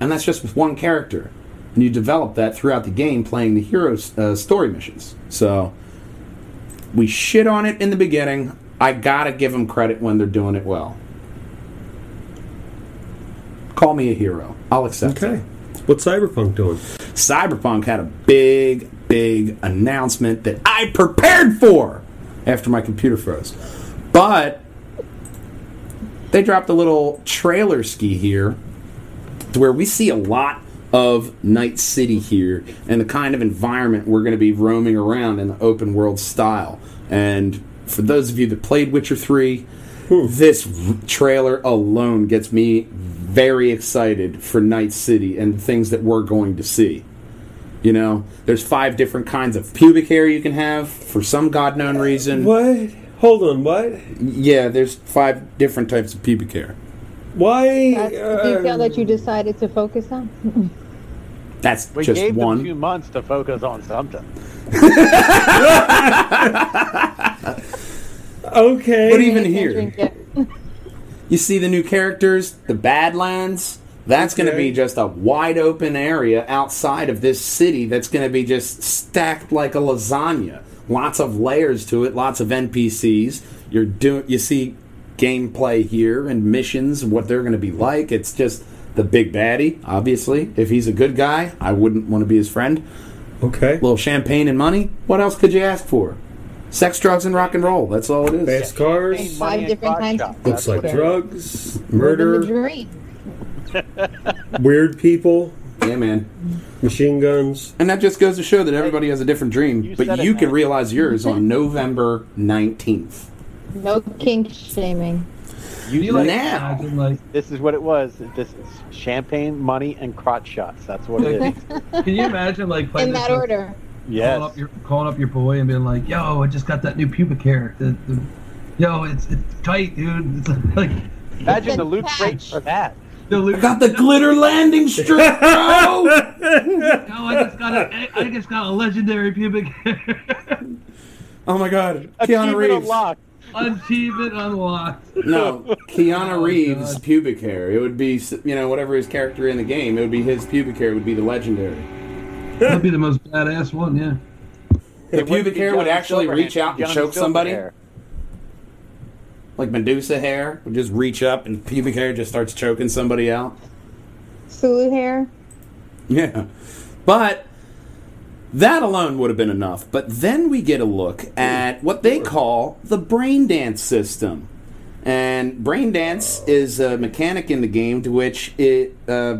Speaker 2: And that's just with one character. And you develop that throughout the game playing the hero uh, story missions. So we shit on it in the beginning. I gotta give them credit when they're doing it well. Call me a hero. I'll accept it.
Speaker 3: Okay. What's Cyberpunk doing?
Speaker 2: Cyberpunk had a big, big announcement that I prepared for after my computer froze. But they dropped a little trailer ski here to where we see a lot of Night City here and the kind of environment we're going to be roaming around in the open world style. And for those of you that played Witcher 3, hmm. this trailer alone gets me very excited for Night City and the things that we're going to see. You know, there's five different kinds of pubic hair you can have for some god known reason.
Speaker 3: What? Hold on. What?
Speaker 2: Yeah, there's five different types of pubic hair.
Speaker 3: Why?
Speaker 5: That's the
Speaker 3: uh,
Speaker 5: detail that you decided to focus on.
Speaker 2: That's
Speaker 4: We
Speaker 2: just
Speaker 4: gave them
Speaker 2: one.
Speaker 4: two months to focus on something.
Speaker 3: okay.
Speaker 2: But even here,
Speaker 5: drink it.
Speaker 2: You see the new characters, the Badlands. That's going to be just a wide open area outside of this city that's going to be just stacked like a lasagna. Lots of layers to it, lots of NPCs. You're doing you see gameplay here and missions, what they're going to be like. It's just the big baddie, obviously. If he's a good guy, I wouldn't want to be his friend.
Speaker 3: okay.
Speaker 2: A little champagne and money. What else could you ask for? Sex, drugs, and rock and roll. That's all it is.
Speaker 3: Fast cars.
Speaker 5: Five different
Speaker 4: crotch
Speaker 5: kinds
Speaker 4: shots.
Speaker 5: of-
Speaker 3: Looks like
Speaker 5: Okay.
Speaker 3: drugs, murder, weird people,
Speaker 2: Yeah, man.
Speaker 3: machine guns.
Speaker 2: And that just goes to show that everybody has a different dream,
Speaker 4: You
Speaker 2: but
Speaker 4: said it,
Speaker 2: you can
Speaker 4: man.
Speaker 2: realize yours on November 19th.
Speaker 5: No kink shaming.
Speaker 6: Can you like
Speaker 2: Now.
Speaker 6: imagine like
Speaker 4: This is what it was. This is champagne, money, and crotch shots. That's what it is.
Speaker 6: can you imagine like playing
Speaker 5: In
Speaker 6: this,
Speaker 5: that
Speaker 6: like,
Speaker 5: order.
Speaker 6: calling up your calling up your boy and being like, "Yo, I just got that new pubic hair. The, the, yo, it's it's tight, dude. It's like
Speaker 4: Imagine the
Speaker 5: been
Speaker 4: loot crate for that.
Speaker 6: the
Speaker 2: I got the glitter landing strip, bro!
Speaker 6: Yo, I just got a I just got a legendary pubic hair.
Speaker 2: oh my god. Keanu
Speaker 4: Achievement
Speaker 2: Reeves.
Speaker 4: unlocked.
Speaker 6: Achievement unlocked.
Speaker 2: No, Keanu
Speaker 6: Oh,
Speaker 2: Reeves'
Speaker 6: God.
Speaker 2: pubic hair. It would be, you know, whatever his character in the game, it would be his pubic hair would be the legendary.
Speaker 6: That'd be the most badass one, yeah.
Speaker 2: The
Speaker 4: It
Speaker 2: pubic hair would actually
Speaker 4: Silverhand,
Speaker 2: reach out and choke somebody.
Speaker 4: Silverhair.
Speaker 2: Like Medusa hair would just reach up and pubic hair just starts choking somebody out.
Speaker 5: Sulu hair.
Speaker 2: Yeah. But that alone would have been enough. But then we get a look at what they call the brain dance system. And brain dance is a mechanic in the game to which it uh,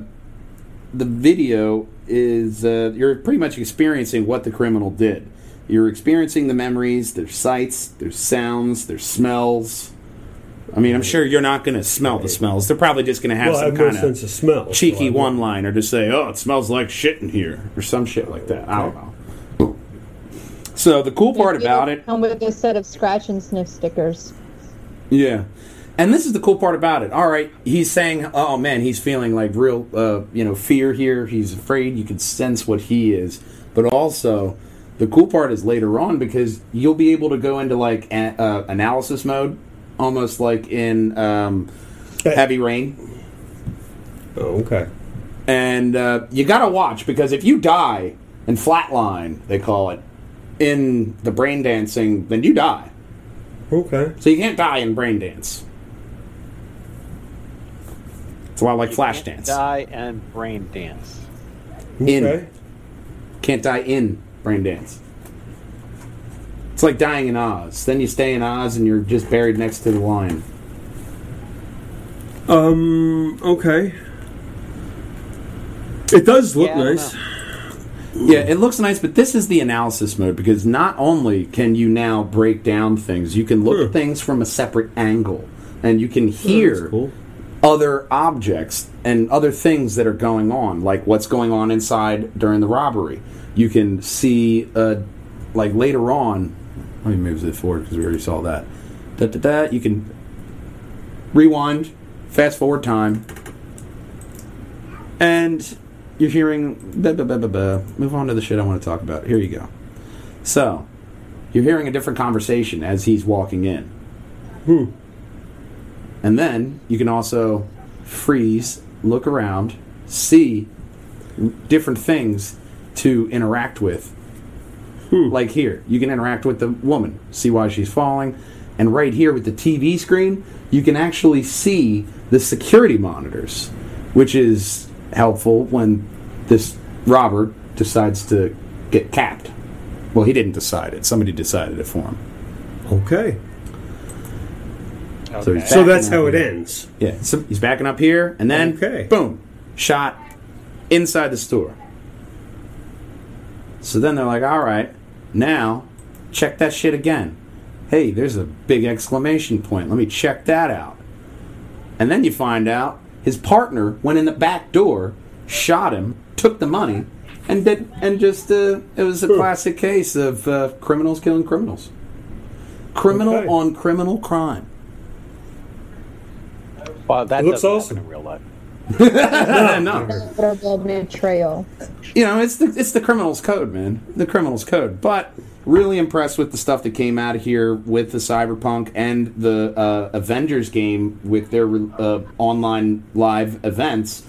Speaker 2: the video is uh, you're pretty much experiencing what the criminal did. You're experiencing the memories, their sights, their sounds, their smells. I mean, I'm sure you're not going to smell the smells. They're probably just going to have
Speaker 3: Well, I
Speaker 2: some
Speaker 3: have no
Speaker 2: kind of
Speaker 3: sense of smell. so
Speaker 2: cheeky
Speaker 3: I don't-
Speaker 2: one liner to say, "Oh, it smells like shit in here," or some shit like that. I don't know. So the cool part about it,
Speaker 5: Come with a set of scratch and sniff stickers.
Speaker 2: yeah, and this is the cool part about it. All right, he's saying, "Oh man, he's feeling like real, uh, you know, fear here. He's afraid. You can sense what he is." But also, the cool part is later on because you'll be able to go into like a- uh, analysis mode, almost like in um, Heavy Rain.
Speaker 3: Oh, okay.
Speaker 2: and uh, you gotta watch because if you die and flatline, they call it in the brain dancing, then you die.
Speaker 3: Okay.
Speaker 2: So you can't die in brain dance. It's a lot like
Speaker 4: You
Speaker 2: flash dance.
Speaker 4: Die and brain dance.
Speaker 2: In.
Speaker 3: Okay.
Speaker 2: Can't die in brain dance. It's like dying in Oz. Then you stay in Oz and you're just buried next to the lion.
Speaker 3: Um. Okay. It does look
Speaker 4: Yeah,
Speaker 3: nice.
Speaker 2: Yeah, it looks nice, but this is the analysis mode because not only can you now break down things, you can look
Speaker 3: Hmm.
Speaker 2: at things from a separate angle, and you can
Speaker 3: Oh, that's
Speaker 2: hear
Speaker 3: cool.
Speaker 2: Other objects and other things that are going on, like what's going on inside during the robbery. You can see, uh, like later on. Let me move this forward because we already saw that. Da, da, da, you can rewind fast forward time, and you're hearing. Move on to the shit I want to talk about. Here you go. So, you're hearing a different conversation as he's walking in.
Speaker 3: Hmm.
Speaker 2: And then you can also freeze, look around, see different things to interact with. Hmm. Like here, you can interact with the woman, see why she's falling. And right here with the TV screen, you can actually see the security monitors, which is helpful when this robber decides to get capped. Well, he didn't decide it, somebody decided it for him.
Speaker 3: Okay.
Speaker 2: So, he's
Speaker 3: So
Speaker 2: backing
Speaker 3: that's
Speaker 2: up
Speaker 3: how it
Speaker 2: here.
Speaker 3: ends.
Speaker 2: Yeah, so he's backing up here, and then
Speaker 3: Okay.
Speaker 2: boom, shot inside the store. So then they're like, "All right, now check that shit again." Hey, there's a big exclamation point. Let me check that out. And then you find out his partner went in the back door, shot him, took the money, and did and just uh, it was a classic case of uh, criminals killing criminals. Criminal
Speaker 3: Okay.
Speaker 2: on criminal crime.
Speaker 4: Well, that
Speaker 3: It looks
Speaker 4: doesn't
Speaker 3: awesome.
Speaker 4: happen in real life.
Speaker 2: no.
Speaker 5: Notable betrayal.
Speaker 2: you know, it's the it's the criminal's code, man. The criminal's code. But really impressed with the stuff that came out of here with the Cyberpunk and the uh, Avengers game with their uh, online live events.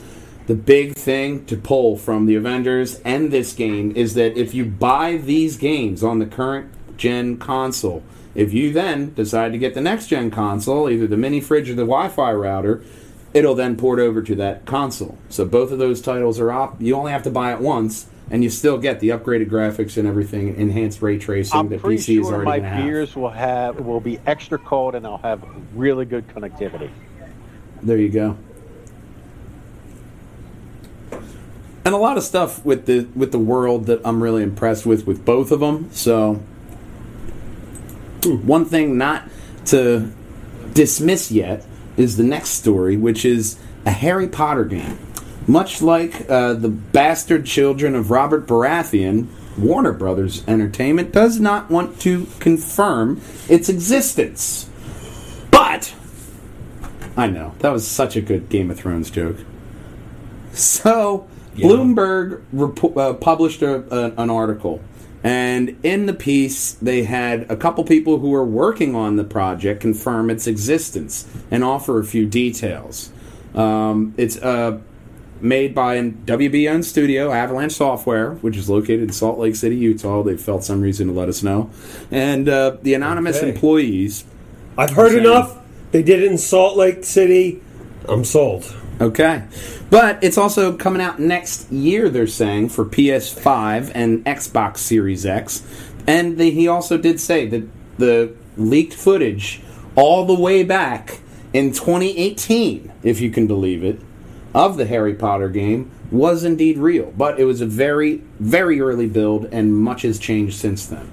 Speaker 2: The big thing to pull from the Avengers and this game is that if you buy these games on the current gen console, if you then decide to get the next gen console, either the mini fridge or the Wi-Fi router, it'll then port over to that console. So both of those titles are op. You only have to buy it once, and you still get the upgraded graphics and everything, enhanced ray tracing
Speaker 4: I'm
Speaker 2: that PC is
Speaker 4: sure
Speaker 2: already
Speaker 4: my
Speaker 2: to have.
Speaker 4: beers will have will be extra cold, and I'll have really good connectivity.
Speaker 2: There you go. And a lot of stuff with the with the world that I'm really impressed with with both of them. So one thing not to dismiss yet is the next story, which is a Harry Potter game. Much like uh, the bastard children of Robert Baratheon, Warner Brothers Entertainment does not want to confirm its existence. But I know that was such a good Game of Thrones joke. So Bloomberg repo- uh, published a, a, an article, and in the piece they had a couple people who were working on the project confirm its existence and offer a few details. Um, it's uh, made by a WB owned studio, Avalanche Software, which is located in Salt Lake City, Utah. They felt some reason to let us know, and uh, the anonymous
Speaker 3: Okay.
Speaker 2: employees.
Speaker 3: I've heard
Speaker 2: Same.
Speaker 3: enough. They did it in Salt Lake City. I'm sold.
Speaker 2: Okay. But it's also coming out next year, they're saying, for PS5 and Xbox Series X. And they, he also did say that the leaked footage all the way back in 2018, if you can believe it, of the Harry Potter game was indeed real. But it was a very, very early build, and much has changed since then.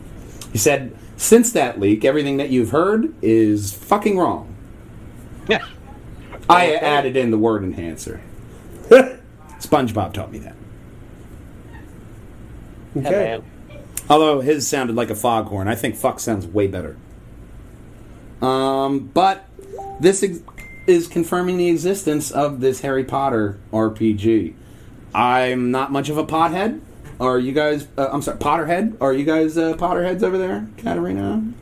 Speaker 2: He said, since that leak, everything that you've heard is fucking wrong. I added in the word enhancer. SpongeBob taught me that.
Speaker 3: Okay.
Speaker 4: man.
Speaker 2: Although his sounded like a foghorn. I think fuck sounds way better. Um, but this ex- is confirming the existence of this Harry Potter RPG. I'm not much of a pothead. Are you guys? Uh, I'm sorry, Potterhead. Are you guys uh, Potterheads over there, Katarina?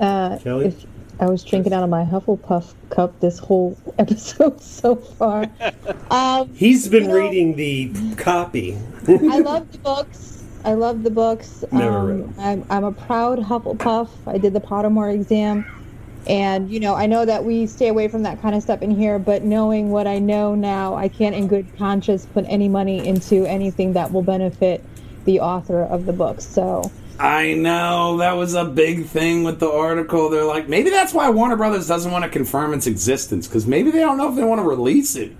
Speaker 5: Uh,
Speaker 3: Kelly?
Speaker 5: if I was drinking out of my Hufflepuff cup this whole episode so far. Um,
Speaker 3: He's been
Speaker 5: you know,
Speaker 3: reading the copy.
Speaker 5: I love the books. I love the books.
Speaker 3: Never
Speaker 5: um,
Speaker 3: read 'em.
Speaker 5: I'm, I'm a proud Hufflepuff. I did the Pottermore exam. And, you know, I know that we stay away from that kind of stuff in here, but knowing what I know now, I can't in good conscience put any money into anything that will benefit the author of the book. So,
Speaker 2: I know that was a big thing with the article. They're like, maybe that's why Warner Brothers doesn't want to confirm its existence because maybe they don't know if they want to release it.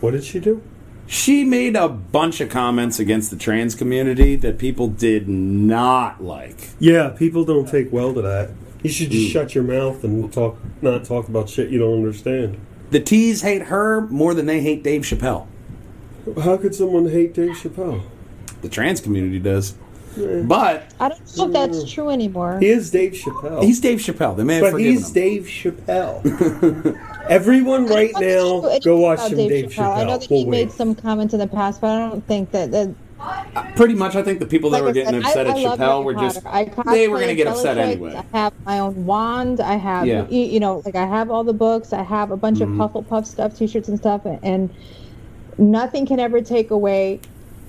Speaker 3: What did she do?
Speaker 2: She made a bunch of comments against the trans community that people did not like.
Speaker 3: Yeah, people don't take well to that. You should just hmm. shut your mouth and talk, not talk about shit you don't understand.
Speaker 2: The T's hate her more than they hate Dave Chappelle.
Speaker 3: How could someone hate Dave Chappelle?
Speaker 2: The trans community does. But
Speaker 5: I don't know if that's true anymore.
Speaker 3: He is Dave Chappelle.
Speaker 2: he's Dave Chappelle. The man,
Speaker 3: but he's
Speaker 2: him.
Speaker 3: Dave Chappelle. Everyone right now, go watch
Speaker 5: about
Speaker 3: some Dave Chappelle.
Speaker 5: I know that
Speaker 3: We'll
Speaker 5: he
Speaker 3: wait.
Speaker 5: made some comments in the past, but I don't think that. that
Speaker 2: Pretty much, I think the people that
Speaker 5: like
Speaker 2: were getting
Speaker 5: said,
Speaker 2: upset
Speaker 5: I,
Speaker 2: at
Speaker 5: I
Speaker 2: Chappelle were just they were going to get upset anyway.
Speaker 5: I have my own wand. I have,
Speaker 2: Yeah.
Speaker 5: y- you know, like I have all the books. I have a bunch
Speaker 2: Mhm.
Speaker 5: of Hufflepuff stuff, T-shirts and stuff, and nothing can ever take away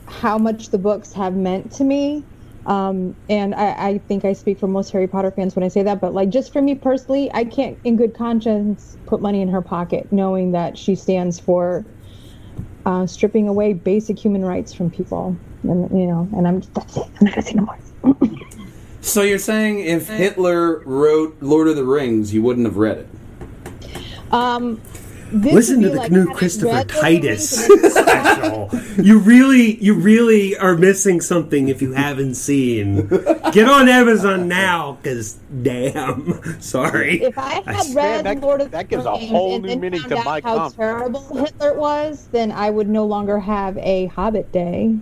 Speaker 5: how much the books have meant to me. Um, and I, I think I speak for most Harry Potter fans when I say that. But like, just for me personally, I can't, in good conscience, put money in her pocket, knowing that she stands for uh, stripping away basic human rights from people. And you know, and I'm that's it. I'm not gonna say no more.
Speaker 2: So you're saying if Hitler wrote Lord of the Rings, you wouldn't have read it?
Speaker 5: Um,
Speaker 3: Listen to the
Speaker 5: like
Speaker 3: new Christopher
Speaker 5: read Lord of the
Speaker 3: Titus special. You really, you really are missing something if you haven't seen. Get on Amazon now, because damn, sorry.
Speaker 5: If I had
Speaker 3: I-
Speaker 5: read
Speaker 4: that-
Speaker 5: Lord of
Speaker 4: that
Speaker 5: the
Speaker 4: gives a
Speaker 5: Rings
Speaker 4: whole
Speaker 5: and
Speaker 4: new meaning
Speaker 5: found
Speaker 4: to
Speaker 5: out
Speaker 4: my
Speaker 5: how
Speaker 4: comp.
Speaker 5: terrible Hitler was, then I would no longer have a Hobbit Day.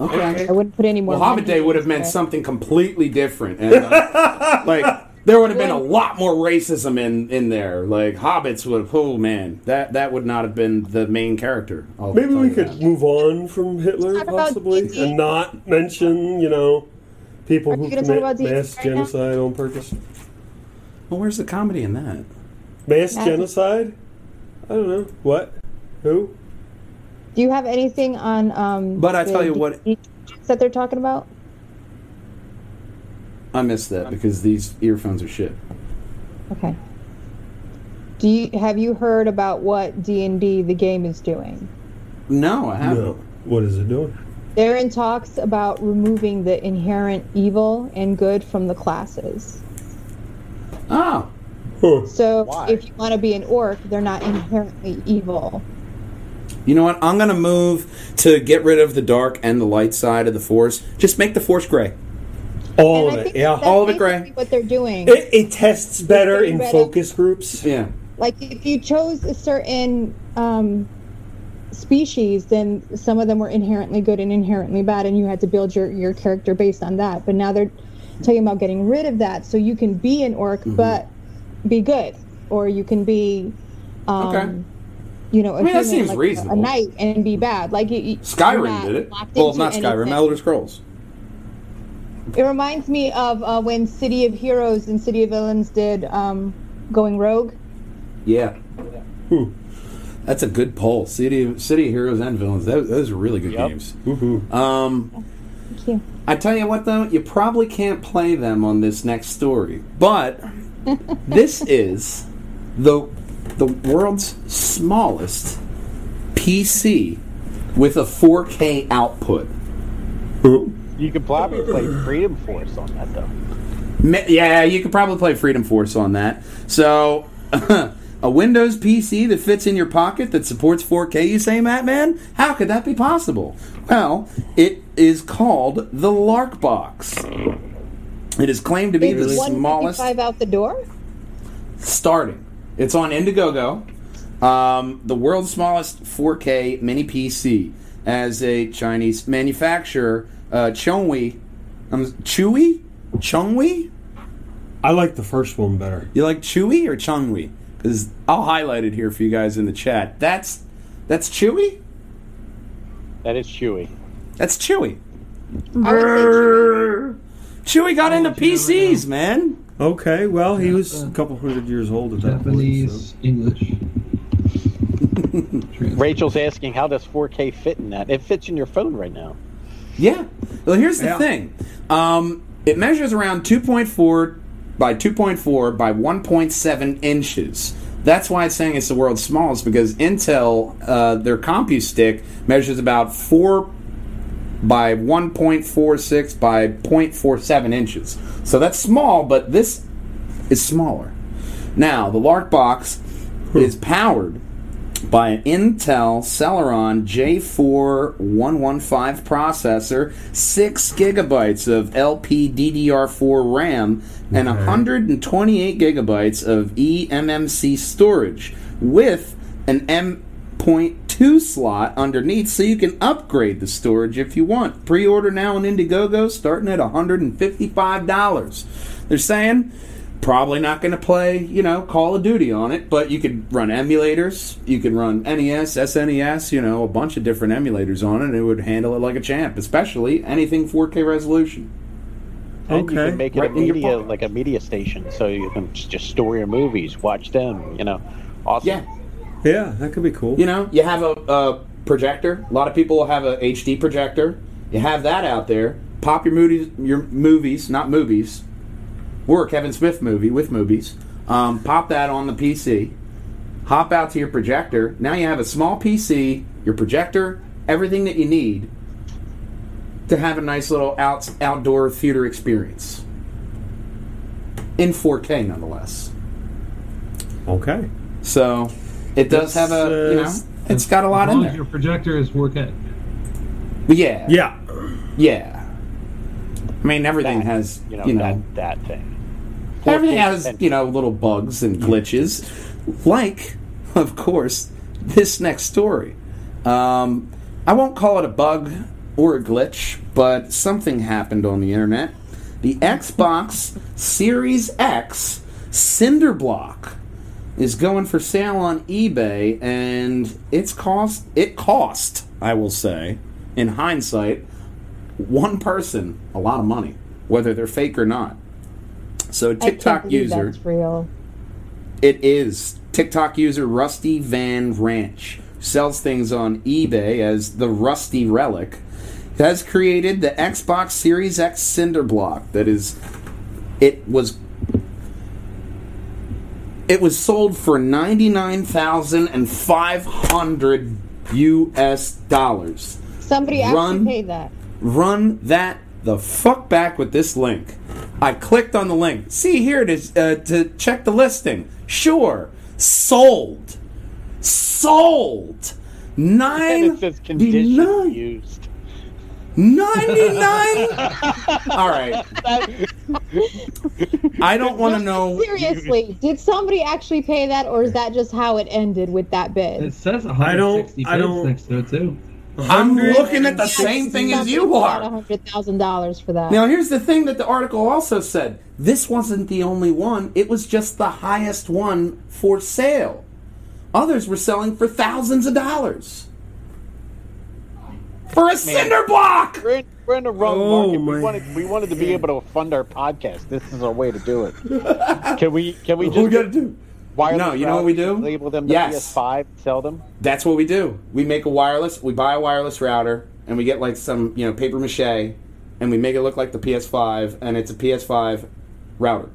Speaker 2: Okay.
Speaker 5: I wouldn't put any more.
Speaker 2: Well, Hobbit Day would have meant something completely different, and uh, like there would have been a lot more racism in in there. Like hobbits would have. Oh man, that that would not have been the main character. I'll
Speaker 3: Maybe we could
Speaker 2: that.
Speaker 3: move on from Hitler, possibly,
Speaker 5: D&D.
Speaker 3: not mention, you know, people
Speaker 5: Are
Speaker 3: who
Speaker 5: you talk
Speaker 3: commit
Speaker 5: about
Speaker 3: mass
Speaker 5: right now?
Speaker 3: genocide on purpose.
Speaker 2: Well, where's the comedy in that?
Speaker 3: Mass
Speaker 5: Matthew.
Speaker 3: genocide? I don't know. What? Who?
Speaker 5: Do you have anything on? Um,
Speaker 2: But I tell you what-
Speaker 5: that they're talking about.
Speaker 2: I missed that because these earphones are shit.
Speaker 5: Okay. Do you have you heard about what D and D the game is doing?
Speaker 2: No, I haven't.
Speaker 3: No. What is it doing?
Speaker 5: They're in talks about removing the inherent evil and good from the classes.
Speaker 2: Oh,
Speaker 3: Huh.
Speaker 5: So
Speaker 4: Why?
Speaker 5: if you want to be an orc, they're not inherently evil.
Speaker 2: you know what? I'm gonna move to get rid of the dark and the light side of the force. Just make the force gray.
Speaker 3: All
Speaker 5: and
Speaker 3: of
Speaker 5: I
Speaker 3: it, yeah.
Speaker 2: All of it
Speaker 5: basically
Speaker 2: gray.
Speaker 5: What they're doing,
Speaker 3: It, it tests better in
Speaker 5: rid of-
Speaker 3: focus groups.
Speaker 2: Yeah.
Speaker 5: like if you chose a certain um, species, then some of them were inherently good and inherently bad, and you had to build your your character based on that. But now they're talking about getting rid of that, so you can be an orc,
Speaker 2: Mm-hmm.
Speaker 5: but be good, or you can be. Um,
Speaker 2: Okay.
Speaker 5: You know, a
Speaker 2: I mean, that seems
Speaker 5: like
Speaker 2: reasonable.
Speaker 5: A knight and be bad, like you, you-
Speaker 2: Skyrim did it. Well,
Speaker 5: into
Speaker 2: not Skyrim.
Speaker 5: anything.
Speaker 2: Elder Scrolls.
Speaker 5: It reminds me of uh, when City of Heroes and City of Villains did um, Going Rogue.
Speaker 2: Yeah. That's a good poll. City of, City of Heroes and Villains. Those, those are really good
Speaker 4: Yep.
Speaker 2: games.
Speaker 3: Woohoo.
Speaker 2: Um,
Speaker 5: Thank you.
Speaker 2: I tell you what, though, you probably can't play them on this next story. But this is the the world's smallest PC with a 4K output.
Speaker 4: You could probably play Freedom Force on that though.
Speaker 2: Yeah, you could probably play Freedom Force on that. So, a Windows PC that fits in your pocket that supports 4K, you say, Matt, man? How could that be possible? Well, it is called the Lark Box. It is claimed to be
Speaker 5: Is
Speaker 2: the smallest
Speaker 5: 155 out the door?
Speaker 2: starting. It's on Indiegogo. Um, the world's smallest 4K mini PC as a Chinese manufacturer, uh, Chongwei. Um, Chewy? Chongwei?
Speaker 3: I like the first one better.
Speaker 2: You like Chewy or Chongwei? Because I'll highlight it here for you guys in the chat. That's that's Chewy.
Speaker 4: That is Chewy.
Speaker 2: That's Chewy.
Speaker 5: I
Speaker 2: Chewy got into
Speaker 6: let you know right
Speaker 2: PCs, man.
Speaker 3: Okay, well, he was a couple hundred years old at that point.
Speaker 6: Japanese,
Speaker 3: so-
Speaker 6: English.
Speaker 4: Rachel's asking how does 4K fit in that? It fits in your phone right now.
Speaker 2: Yeah. Well, here's the
Speaker 3: Yeah.
Speaker 2: thing. Um, it measures around 2.4 by 2.4 by 1.7 inches. That's why it's saying it's the world's smallest because Intel, uh, their CompuStick, measures about 4 by 1.46 by 0.47 inches. So that's small, but this is smaller. Now, the Lark Box is powered by an Intel Celeron J4115 processor, 6 gigabytes of LPDDR4 RAM, and 128 gigabytes of eMMC storage with an M.2 slot underneath so you can upgrade the storage if you want. Pre order now on Indiegogo starting at $155. They're saying probably not going to play, you know, Call of Duty on it, but you could run emulators. You can run NES, SNES, you know, a bunch of different emulators on it, and it would handle it like a champ, especially anything 4K resolution.
Speaker 4: And you
Speaker 3: Okay.
Speaker 4: can make it
Speaker 2: Right
Speaker 4: a media, like a media station, so you can just just store your movies, watch them. You know, awesome.
Speaker 2: Yeah.
Speaker 3: Yeah, that could be cool.
Speaker 2: You know, you have a, a projector. A lot of people will have a HD projector. You have that out there. Pop your movies, your movies, not movies, or a Kevin Smith movie with movies. Um, pop that on the PC. Hop out to your projector. Now you have a small PC, your projector, everything that you need to have a nice little out, outdoor theater experience in 4K, nonetheless.
Speaker 3: Okay.
Speaker 2: So it does
Speaker 3: That's,
Speaker 2: have a, you know,
Speaker 3: uh,
Speaker 2: it's got a lot
Speaker 6: As
Speaker 2: in
Speaker 6: long as
Speaker 2: there.
Speaker 6: your projector is 4K.
Speaker 2: Yeah.
Speaker 3: Yeah.
Speaker 2: Yeah. I mean, everything
Speaker 4: That,
Speaker 2: has,
Speaker 4: you know,
Speaker 2: you know,
Speaker 4: that that thing.
Speaker 2: everything has,
Speaker 4: and-
Speaker 2: you know, little bugs and glitches. Like, of course, this next story. Um, I won't call it a bug or a glitch, but something happened on the internet. The Xbox Series X Cinder Block is going for sale on eBay, and it's cost it cost, I will say, in hindsight, one person a lot of money, whether they're fake or not. So TikTok user,
Speaker 5: That's real.
Speaker 2: it is TikTok user Rusty Van Ranch sells things on eBay as the Rusty Relic. Has created the Xbox Series X Cinder Block that is it was it was sold for 99,500 US dollars.
Speaker 5: Somebody
Speaker 2: Run.
Speaker 5: actually paid that.
Speaker 2: Run that the fuck back with this link. I clicked on the link. See here it is uh, to check the listing. Sure, sold, sold.
Speaker 4: And
Speaker 2: Nine
Speaker 4: it says condition
Speaker 2: nine
Speaker 4: used.
Speaker 2: ninety nine. All right, I don't want to know.
Speaker 5: Seriously, did somebody actually pay that, or is that just how it ended with that bid?
Speaker 6: It says
Speaker 3: I don't-
Speaker 6: 160
Speaker 3: I don't-
Speaker 6: next to it too.
Speaker 2: I'm looking at the same thing as you are.
Speaker 5: hundred thousand dollars for that.
Speaker 2: Now, here's the thing that the article also said. This wasn't the only one, it was just the highest one for sale. Others were selling for thousands of dollars. For a cinder block!
Speaker 4: We're in, we're in the wrong
Speaker 3: Oh,
Speaker 4: market.
Speaker 3: my
Speaker 4: We wanted we wanted to be able to fund our podcast. This is a way to do it. Can we can we
Speaker 2: What
Speaker 4: just
Speaker 2: we gotta do?
Speaker 4: Wireless
Speaker 2: No, you know what we do?
Speaker 4: Label them the
Speaker 2: Yes.
Speaker 4: PS5, sell them.
Speaker 2: That's what we do. We make a wireless, we buy a wireless router, and we get like some, you know, paper mache, and we make it look like the PS5, and it's a PS5 router.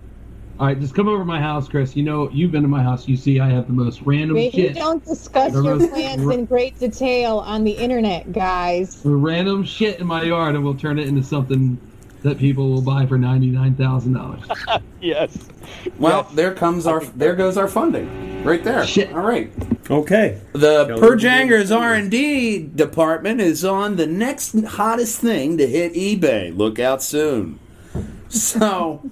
Speaker 6: All right, just come over to my house, Chris. You know, you've been to my house. You see, I have the most random
Speaker 5: Maybe
Speaker 6: shit.
Speaker 5: don't discuss your
Speaker 6: rest-
Speaker 5: plans in great detail on the internet, guys.
Speaker 6: Random shit in my yard, and we'll turn it into something that people will buy for ninety nine thousand dollars.
Speaker 4: Yes.
Speaker 2: Well,
Speaker 4: Yes.
Speaker 2: there comes our, there goes our funding, right there.
Speaker 6: Shit.
Speaker 2: All right.
Speaker 3: Okay.
Speaker 2: The
Speaker 3: Shall
Speaker 2: Perjangers? R and D department is on the next hottest thing to hit eBay. Look out soon. So,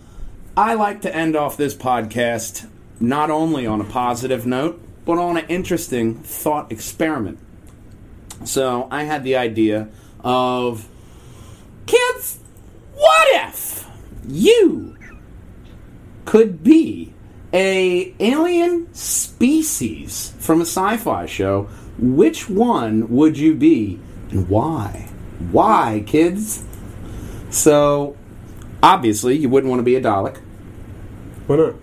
Speaker 2: I like to end off this podcast not only on a positive note, but on an interesting thought experiment. So, I had the idea of kids, what if you could be a alien species from a sci-fi show, which one would you be and why? Why, kids? So, obviously, you wouldn't want to be a Dalek.
Speaker 3: Why not?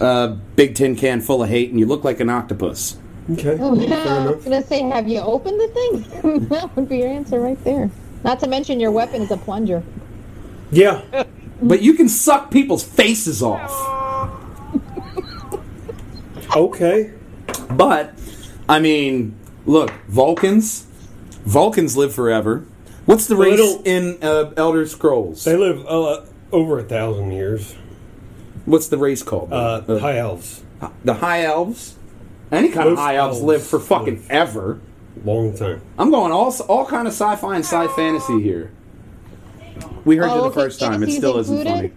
Speaker 2: A big tin can full of hate, and you look like an octopus.
Speaker 3: Okay.
Speaker 5: Oh,
Speaker 3: Fair
Speaker 5: I was gonna say, have you opened the thing? that would be your answer right there. Not to mention your weapon is a plunger.
Speaker 3: Yeah.
Speaker 2: But you can suck people's faces off.
Speaker 3: Okay.
Speaker 2: But, I mean, look, Vulcans. Vulcans live forever. What's the race
Speaker 3: don't-
Speaker 2: in uh, Elder Scrolls?
Speaker 3: They live uh, over a thousand years.
Speaker 2: What's the race called?
Speaker 3: Uh,
Speaker 2: Uh,
Speaker 3: high elves.
Speaker 2: the high elves. Any kind of high elves
Speaker 3: elves
Speaker 2: live for fucking
Speaker 3: live.
Speaker 2: ever.
Speaker 3: Long time.
Speaker 2: I'm going all all kind of sci-fi and sci fantasy here. We heard
Speaker 5: Oh,
Speaker 2: you the
Speaker 5: okay,
Speaker 2: first time. It
Speaker 5: fantasy's
Speaker 2: still isn't funny.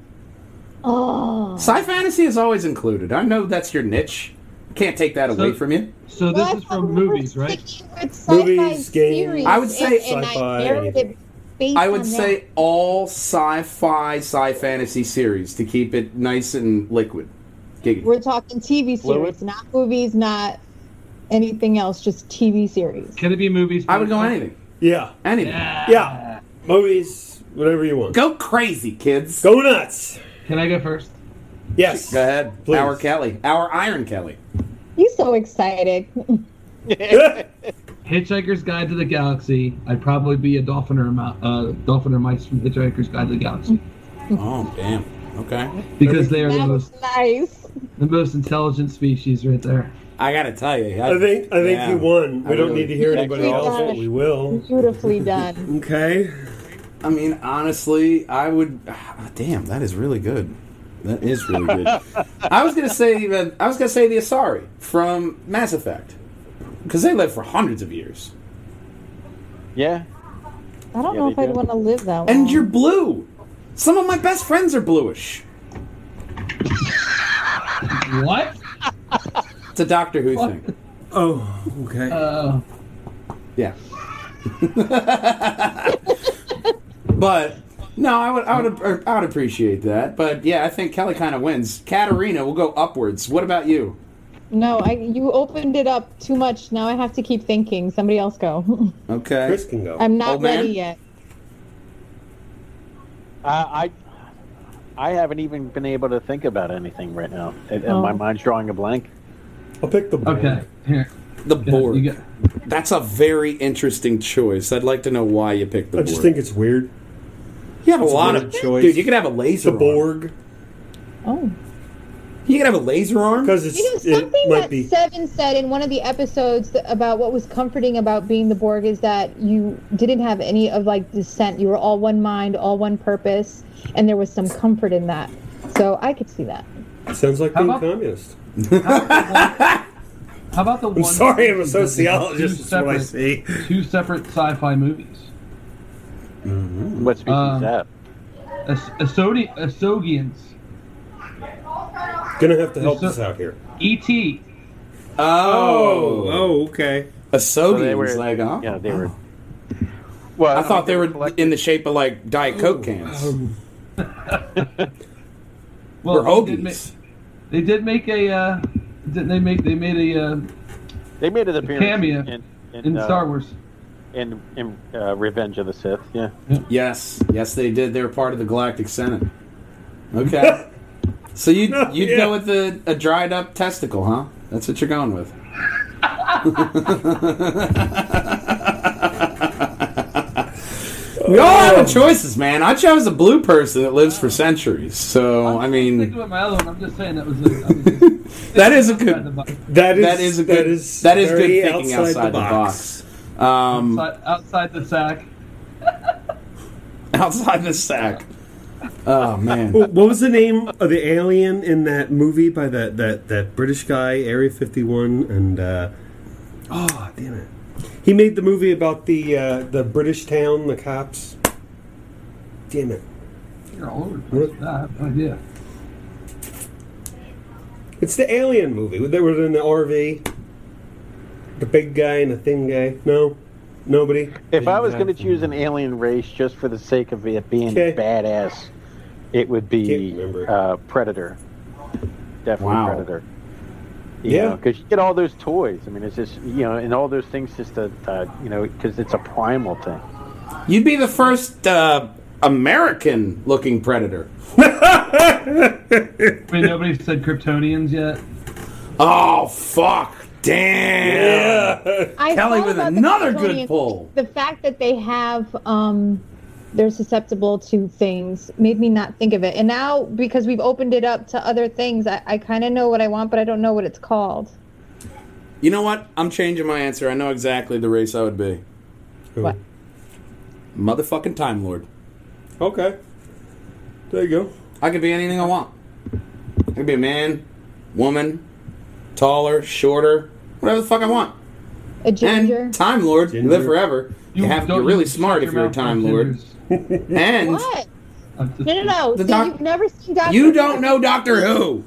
Speaker 5: Oh,
Speaker 2: Sci fantasy is always included. I know that's your niche. Can't take that away
Speaker 6: So-
Speaker 2: from you.
Speaker 6: So this
Speaker 5: Well,
Speaker 6: is from movies, right?
Speaker 5: sticking with sci-fi
Speaker 3: Movies, games.
Speaker 2: I would say
Speaker 5: and, and
Speaker 3: sci-fi,
Speaker 5: I narrowed it based
Speaker 2: I would say
Speaker 5: that.
Speaker 2: all sci-fi, sci fantasy series to keep it nice and liquid. Giggity.
Speaker 5: We're talking TV
Speaker 4: Fluid?
Speaker 5: series, not movies, not anything else, just TV series.
Speaker 6: Can it be movies?
Speaker 2: I would go anything.
Speaker 3: Yeah.
Speaker 2: Anything.
Speaker 3: Yeah. Movies, whatever you want.
Speaker 2: Go crazy, kids.
Speaker 3: Go nuts.
Speaker 6: Can I go first?
Speaker 3: Yes.
Speaker 2: Go ahead.
Speaker 3: Please.
Speaker 2: Our Kelly. Our Iron Kelly.
Speaker 5: You so excited.
Speaker 6: Hitchhiker's Guide to the Galaxy. I'd probably be a dolphin or a mou- uh, dolphin or mice from Hitchhiker's Guide to the Galaxy
Speaker 2: Oh, damn. Okay.
Speaker 6: because they are the
Speaker 5: that was
Speaker 6: most
Speaker 5: nice.
Speaker 6: the most intelligent species right there.
Speaker 2: I gotta tell you.
Speaker 3: I think I think
Speaker 2: yeah.
Speaker 3: you won. We
Speaker 2: I
Speaker 3: don't
Speaker 2: really-
Speaker 3: need to hear anybody
Speaker 5: Excellent.
Speaker 3: else, we will.
Speaker 5: Beautifully done.
Speaker 3: Okay.
Speaker 2: I mean, honestly, I would. ah, damn, that is really good. That is really good. I was gonna say that. I was gonna say the Asari from Mass Effect because they lived for hundreds of years.
Speaker 4: Yeah.
Speaker 5: I don't
Speaker 4: Yeah,
Speaker 5: know if
Speaker 4: they
Speaker 5: I'd
Speaker 4: do.
Speaker 5: want to live that long.
Speaker 2: And you're blue. Some of my best friends are bluish.
Speaker 6: What?
Speaker 2: It's a Doctor Who thing.
Speaker 3: Oh, okay.
Speaker 6: Uh,
Speaker 2: Yeah. but no, I would, I would, I would appreciate that. But yeah, I think Kelly kind of wins. Katarina will go upwards. What about you?
Speaker 5: No, I you opened it up too much. Now I have to keep thinking. Somebody else go.
Speaker 2: Okay.
Speaker 3: Chris can go.
Speaker 5: I'm not
Speaker 2: Old man?
Speaker 5: ready yet.
Speaker 4: Uh, I I haven't even been able to think about anything right now, and, and
Speaker 5: Oh.
Speaker 4: my mind's drawing a blank.
Speaker 3: I'll pick the Borg.
Speaker 6: okay. Here.
Speaker 2: The
Speaker 6: Yeah,
Speaker 2: Borg.
Speaker 6: you get-
Speaker 2: That's a very interesting choice. I'd like to know why you picked the
Speaker 3: I
Speaker 2: Borg.
Speaker 3: just think it's weird.
Speaker 2: You have a lot of
Speaker 3: choice.
Speaker 2: dude. You could have a laser.
Speaker 3: The. Borg,
Speaker 5: Oh.
Speaker 2: You could have a laser arm.
Speaker 3: because it's
Speaker 5: You know,
Speaker 3: it
Speaker 5: something
Speaker 3: might
Speaker 5: that
Speaker 3: be.
Speaker 5: Seven said in one of the episodes about what was comforting about being the Borg is that you didn't have any of like dissent. You were all one mind, all one purpose, and there was some comfort in that. So I could see that.
Speaker 3: Sounds like
Speaker 6: How
Speaker 3: being
Speaker 6: about-
Speaker 3: communist.
Speaker 6: How about the one?
Speaker 3: I'm sorry, I'm a
Speaker 6: two
Speaker 3: sociologist. That's what I
Speaker 6: separate,
Speaker 3: see.
Speaker 6: two separate sci-fi movies.
Speaker 4: What species
Speaker 6: Um,
Speaker 4: is that?
Speaker 6: As- Asodi- Asogians.
Speaker 3: Gonna have to help
Speaker 6: So-
Speaker 3: us out here.
Speaker 6: E.T.
Speaker 2: Oh,
Speaker 3: oh, okay.
Speaker 2: a
Speaker 4: So were-
Speaker 2: like, oh.
Speaker 4: Yeah, they were. Well,
Speaker 2: I thought they were
Speaker 4: collected-
Speaker 2: in the shape of like Diet Coke cans
Speaker 3: Um,
Speaker 6: Well,
Speaker 2: or
Speaker 6: they did, make,
Speaker 2: hoagies.
Speaker 6: they did make a. Uh, didn't they make? They made a uh,
Speaker 4: They made an appearance
Speaker 6: cameo
Speaker 4: in, in,
Speaker 6: in
Speaker 4: uh,
Speaker 6: Star Wars.
Speaker 4: In, in uh, Revenge of the Sith. Yeah.
Speaker 2: Yes, yes, they did. They were part of the Galactic Senate. Okay, so you you'd
Speaker 3: Yeah.
Speaker 2: go with the, a dried up testicle, huh? That's what you're going with. we all have choices, man. I chose a blue person that lives for centuries. So I mean,
Speaker 6: about my other one, I'm just saying that was. A, that was
Speaker 2: that is a good.
Speaker 6: box.
Speaker 3: that is
Speaker 2: That is a good.
Speaker 3: That is,
Speaker 2: that is good thinking outside, the box. Um,
Speaker 6: outside, outside the sack.
Speaker 2: outside the sack. Oh man.
Speaker 3: What was the name of the alien in that movie by that that, that British guy, Area 51? And, uh, oh, damn it. He made the movie about the uh, the British town, the cops. Damn it.
Speaker 6: You're all over the place. I have no idea.
Speaker 3: It's the alien movie. They were in the RV. The big guy and the thin guy. No? Nobody?
Speaker 4: If I was going to choose an alien race just for the sake of it being
Speaker 3: Okay.
Speaker 4: badass, it would be
Speaker 3: Can't remember.
Speaker 4: uh, Predator. Definitely
Speaker 2: Wow.
Speaker 4: Predator.
Speaker 3: Yeah.
Speaker 4: because you get all those toys. I mean, it's just you know, and all those things just to uh, you know, because it's a primal thing.
Speaker 2: You'd be the first uh, American looking predator.
Speaker 6: I mean, nobody said Kryptonians yet.
Speaker 2: Oh fuck! Damn.
Speaker 5: I
Speaker 2: Kelly
Speaker 5: thought
Speaker 2: with another good pull.
Speaker 5: The fact that they have, um, they're susceptible to things made me not think of it. And now, because we've opened it up to other things, I, I kind of know what I want, but I don't know what it's called.
Speaker 2: You know what? I'm changing my answer. I know exactly the race I would be.
Speaker 5: What?
Speaker 2: Motherfucking Time Lord.
Speaker 3: Okay. There you go.
Speaker 2: I could be anything I want. I could be a man, woman, taller, shorter, whatever the fuck I want.
Speaker 5: A ginger?
Speaker 2: And Time Lord, you live forever. You, have,
Speaker 6: don't-
Speaker 2: you're really smart if you're a Time Lord. And
Speaker 5: what? No, no, no.
Speaker 2: The
Speaker 5: See,
Speaker 2: doc-
Speaker 5: you've never seen Doctor
Speaker 2: you don't know Doctor Who.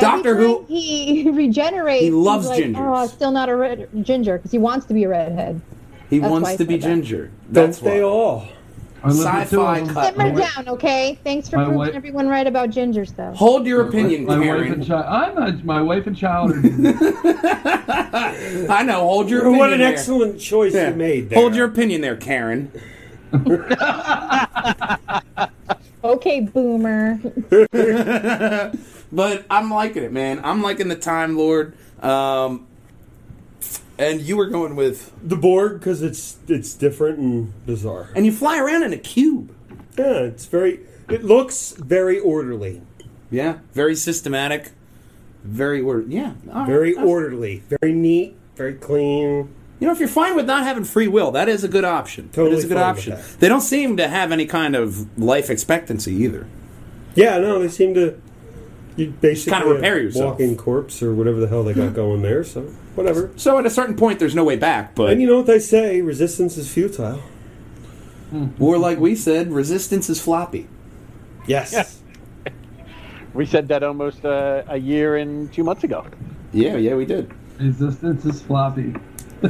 Speaker 2: Doctor Who.
Speaker 5: He regenerates.
Speaker 2: He loves
Speaker 5: he's like,
Speaker 2: gingers.
Speaker 5: Oh, still not a red ginger because he wants to be a redhead.
Speaker 2: He
Speaker 5: That's
Speaker 2: wants to be
Speaker 5: that.
Speaker 2: ginger.
Speaker 3: Don't
Speaker 2: That's
Speaker 3: they all?
Speaker 2: Sci-fi
Speaker 6: of them.
Speaker 2: cut.
Speaker 5: Simmer down, okay? Thanks for
Speaker 6: My
Speaker 5: proving
Speaker 6: wife-
Speaker 5: everyone right about ginger stuff.
Speaker 2: Hold your opinion,
Speaker 6: my wife
Speaker 2: Karen.
Speaker 6: and child. I'm not, my wife and child. Are,
Speaker 2: I know. Hold your opinion.
Speaker 3: What an
Speaker 2: there.
Speaker 3: excellent choice
Speaker 2: Yeah.
Speaker 3: you made there.
Speaker 2: Hold your opinion there, Karen.
Speaker 5: Okay, boomer.
Speaker 2: But I'm liking it, man. I'm liking the Time Lord. Um, and you were going with,
Speaker 3: the Borg because it's it's different and bizarre.
Speaker 2: and you fly around in a cube.
Speaker 3: Yeah, it's very. It looks very orderly.
Speaker 2: Yeah, very systematic. Very order. Yeah, all right.
Speaker 3: Very orderly. Very neat. Very clean.
Speaker 2: You know, if you're fine with not having free will, that is a good option.
Speaker 3: Totally
Speaker 2: that is a good
Speaker 3: fine with
Speaker 2: option.
Speaker 3: that.
Speaker 2: They don't seem to have any kind of life expectancy either.
Speaker 3: Yeah, no, they seem to. You basically
Speaker 2: kinda repair
Speaker 3: a
Speaker 2: yourself.
Speaker 3: walking corpse or whatever the hell they got going there. So whatever.
Speaker 2: So at a certain point, there's no way back. But
Speaker 3: And you know what they say? Resistance is futile.
Speaker 2: or like we said, resistance is floppy.
Speaker 3: Yes.
Speaker 4: We said that almost uh, a year and two months ago.
Speaker 2: Yeah, yeah, we did.
Speaker 6: Resistance is floppy. I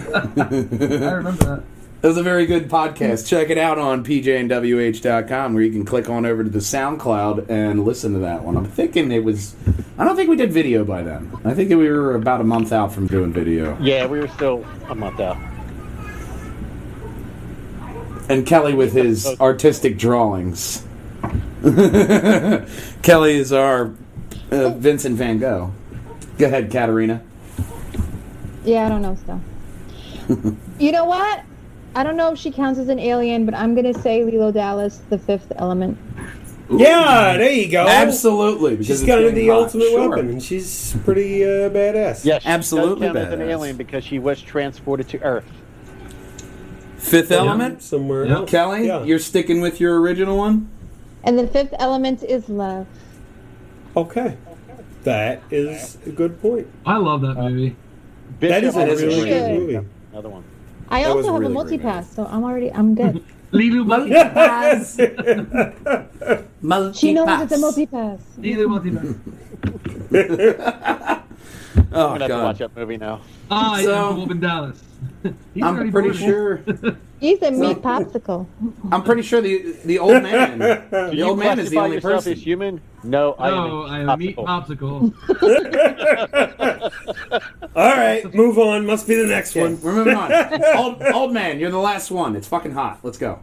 Speaker 6: remember that.
Speaker 2: It was a very good podcast. Check it out on pjnwh.com where you can click on over to the SoundCloud and listen to that one. I'm thinking it was. I don't think we did video by then. I think we were about a month out from doing video.
Speaker 4: Yeah, we were still a month out.
Speaker 2: And Kelly with his artistic drawings. Kelly is our uh, Vincent Van Gogh. Go ahead, Katarina.
Speaker 5: Yeah, I don't know stuff. you know what? I don't know if she counts as an alien, but I'm gonna say Leeloo Dallas, the fifth element.
Speaker 3: Yeah, there you go.
Speaker 2: Absolutely. because
Speaker 3: She's
Speaker 2: it's
Speaker 3: kind of
Speaker 2: getting
Speaker 3: the
Speaker 2: hot.
Speaker 3: ultimate
Speaker 2: Sure.
Speaker 3: weapon, and she's pretty uh, badass.
Speaker 4: Yes, she
Speaker 2: Absolutely
Speaker 4: does count as an alien because she was transported to Earth.
Speaker 2: Fifth element.
Speaker 3: somewhere.
Speaker 6: Yeah.
Speaker 2: Kelly,
Speaker 3: Yeah.
Speaker 2: you're sticking with your original one?
Speaker 5: And the fifth element is love.
Speaker 3: okay. That is a good point.
Speaker 6: I love that movie.
Speaker 3: That is a really good movie.
Speaker 4: Another one.
Speaker 5: I
Speaker 2: That
Speaker 5: also have
Speaker 2: really
Speaker 5: a
Speaker 2: great.
Speaker 5: multi-pass, so I'm already I'm good.
Speaker 6: Leeloo multi
Speaker 2: Multi-pass.
Speaker 5: she knows it's a multi-pass.
Speaker 6: Leeloo multi
Speaker 2: Oh,
Speaker 4: I'm gonna have to watch that movie now.
Speaker 6: Ah,
Speaker 2: So-
Speaker 6: yeah, Wolf in Dallas. He's
Speaker 2: I'm pretty
Speaker 6: born.
Speaker 2: sure.
Speaker 5: He's a meat popsicle.
Speaker 2: I'm pretty sure the the old man. The old man is the only person.
Speaker 4: as human? No, I am.
Speaker 6: No,
Speaker 4: a
Speaker 6: I am a meat
Speaker 4: popsicle.
Speaker 6: popsicle.
Speaker 3: All right, move on. Must be the next one.
Speaker 2: We're moving on. old, old man, you're the last one. It's fucking hot. Let's go.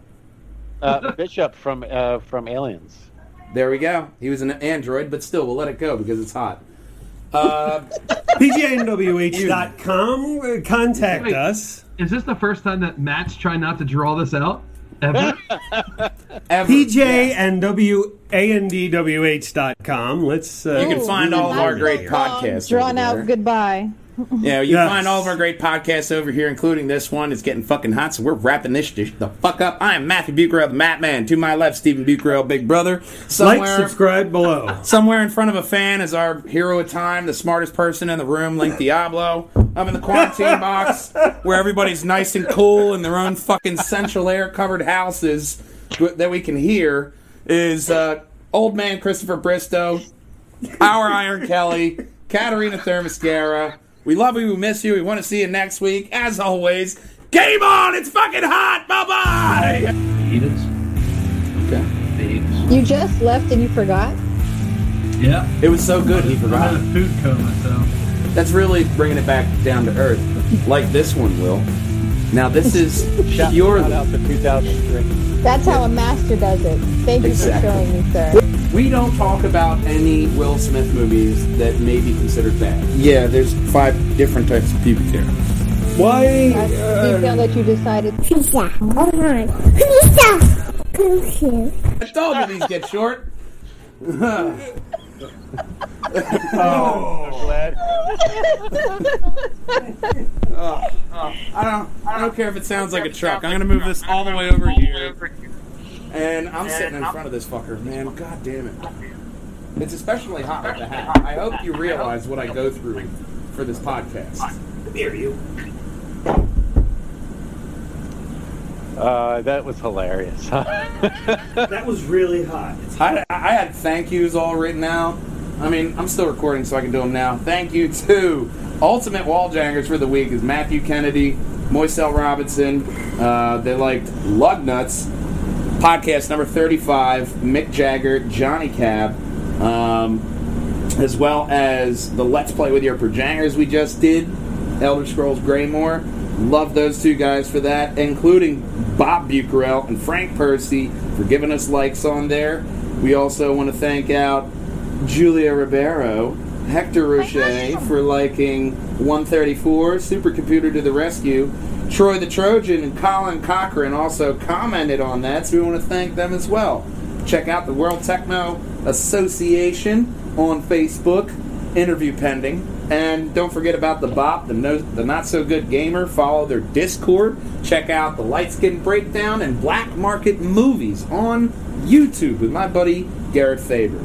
Speaker 4: Uh, Bishop from uh, from Aliens.
Speaker 2: There we go. He was an android, but still, we'll let it go because it's hot. Uh,
Speaker 3: PGNWH.com. uh, Contact
Speaker 6: Wait.
Speaker 3: us.
Speaker 6: Is this the first time that Matt's trying not to draw this out? Ever?
Speaker 2: ever.
Speaker 3: PJ
Speaker 2: Yeah.
Speaker 3: and WANDWH.com. Let's. Uh,
Speaker 2: You can find all of our great podcasts.
Speaker 5: Drawn
Speaker 2: over
Speaker 5: out
Speaker 2: there.
Speaker 5: Goodbye.
Speaker 2: Yeah, you
Speaker 3: Yes.
Speaker 2: find all of our great podcasts over here, including this one. It's getting fucking hot, so we're wrapping this shit the fuck up. I am Matthew Bucarell, the Matt Man. To my left, Stephen Bucarell, Big Brother.
Speaker 3: like, subscribe below.
Speaker 2: somewhere in front of a fan is our hero of time, the smartest person in the room, Link Diablo. I'm in the quarantine box, where everybody's nice and cool in their own fucking central air covered houses that we can hear, is uh, old man Christopher Bristow, our Iron Kelly, Katarina Thermoscara. We love you. We miss you. We want to see you next week. As always, game on! It's fucking hot. Bye bye.
Speaker 6: Eat it.
Speaker 2: Okay.
Speaker 6: Eat.
Speaker 5: You just left and you forgot.
Speaker 6: Yeah.
Speaker 2: It was so good. He
Speaker 6: I'm in
Speaker 2: forgot.
Speaker 6: a food coma, so.
Speaker 2: That's really bringing it back down to earth, like this one will. Now this is
Speaker 4: Shout,
Speaker 2: purely.
Speaker 4: shout out to 2003.
Speaker 5: That's how a master does it. Thank you
Speaker 2: Exactly.
Speaker 5: for showing me, sir.
Speaker 2: We don't talk about any Will Smith movies that may be considered bad. Yeah, there's five different types of pubic hair.
Speaker 3: Why?
Speaker 5: That's
Speaker 3: Uh,
Speaker 5: detail that you decided.
Speaker 1: Pizza. Hold on. Pizza. Thank you.
Speaker 2: I told you these get short.
Speaker 4: Glad.
Speaker 2: I don't. I don't care if it sounds like a truck. I'm gonna move this all the way over here, and I'm sitting in front of this fucker. Man, god damn it! It's especially hot with the hat. I hope you realize what I go through for this podcast.
Speaker 3: Come Here you.
Speaker 4: Uh, that was hilarious.
Speaker 3: That was really hot.
Speaker 2: I, I had thank yous all written out. I mean, I'm still recording, so I can do them now. Thank you to Ultimate Walljangers for the week is Matthew Kennedy, Moiselle Robinson. Uh, they liked Lug Nuts. Podcast number 35, Mick Jagger, Johnny Cab, um, as well as the Let's Play with Your Projangers we just did, Elder Scrolls Greymoor. Love those two guys for that, including Bob Bucarell and Frank Percy for giving us likes on there. We also want to thank out Julia Ribeiro, Hector Roche for liking 134, Supercomputer to the Rescue. Troy the Trojan and Colin Cochran also commented on that, so we want to thank them as well. Check out the World Tecmo Association on Facebook, interview pending. And don't forget about the BOP, the, no, the Not So Good Gamer. Follow their Discord. Check out the Light Skin Breakdown and Black Market Movies on YouTube with my buddy Garrett Faber.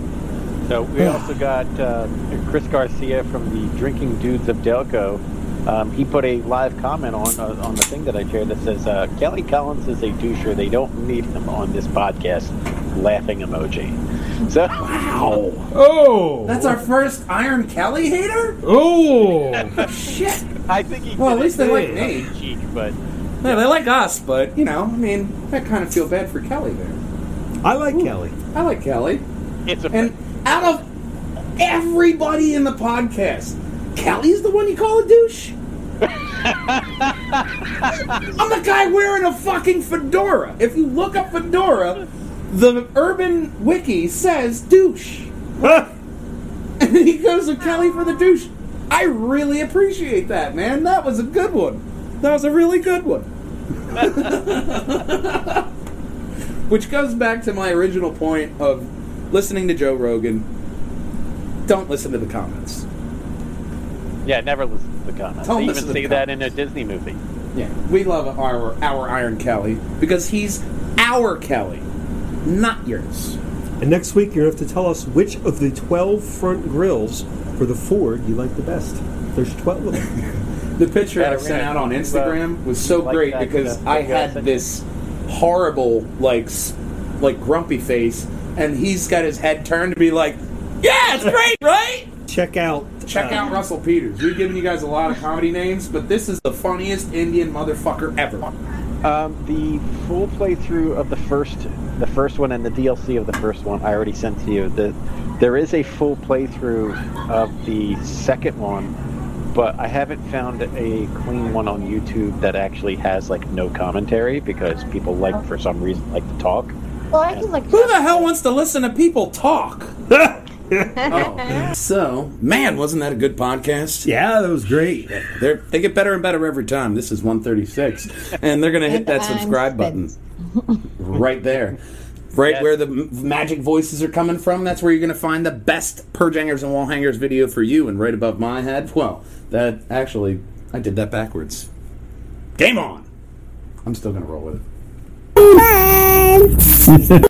Speaker 4: So we also got uh, Chris Garcia from the Drinking Dudes of Delco. Um, he put a live comment on uh, on the thing that I shared that says uh, Kelly Collins is a doucher. They don't need him on this podcast. Laughing emoji. So
Speaker 2: Wow.
Speaker 3: Oh,
Speaker 2: That's our first Iron Kelly hater?
Speaker 3: oh.
Speaker 2: Shit.
Speaker 4: I think he.
Speaker 2: Well, at least they like
Speaker 4: in
Speaker 2: me.
Speaker 4: Cheek, but
Speaker 2: Yeah, they like us, but, you know, I mean, I kind of feel bad for Kelly there.
Speaker 3: I like Kelly.
Speaker 2: I like Kelly.
Speaker 4: it's a.
Speaker 2: And out of everybody in the podcast, Kelly's the one you call a douche? I'm the guy wearing a fucking fedora. If you look up fedora, the Urban Wiki says douche. And he goes to Kelly for the douche. I really appreciate that, man. That was a good one. That was a really good one. Which goes back to my original point of listening to Joe Rogan. Don't listen to the comments.
Speaker 4: yeah, never listen the comments.
Speaker 2: Don't
Speaker 4: they even
Speaker 2: see
Speaker 4: say
Speaker 2: the
Speaker 4: that in a Disney movie.
Speaker 2: Yeah, we love our our Iron Kelly because he's our Kelly, not yours.
Speaker 3: And next week, you're going to have to tell us which of the 12 front grills for the Ford you like the best. There's 12 of them.
Speaker 2: The picture
Speaker 4: Yeah,
Speaker 2: I sent out on
Speaker 4: do,
Speaker 2: Instagram was so
Speaker 4: like
Speaker 2: great because I had this horrible like like grumpy face, and he's got his head turned to be like, "Yeah, it's great, right?"
Speaker 3: Check out.
Speaker 2: Check
Speaker 3: uh,
Speaker 2: out Russell Peters. We've given you guys a lot of comedy names, but this is the funniest Indian motherfucker ever.
Speaker 4: Um, the full playthrough of the first, the first one, and the DLC of the first one, I already sent to you. The, there is a full playthrough of the second one, but I haven't found a clean one on YouTube that actually has like no commentary because people like, for some reason, like to talk.
Speaker 1: Well, I can like.
Speaker 2: Who the hell wants to listen to people talk? oh. So, man, wasn't that a good podcast?
Speaker 3: Yeah, that was great.
Speaker 2: They're, they get better and better every time. This is 136. And they're going to hit that subscribe button right there. Right
Speaker 4: Yes.
Speaker 2: where the magic voices are coming from, that's where you're going to find the best Purge Hangers and Wall Hangers video for you. And right above my head, well, that actually, I did that backwards. Game on! I'm still going to roll with it.
Speaker 1: Bye.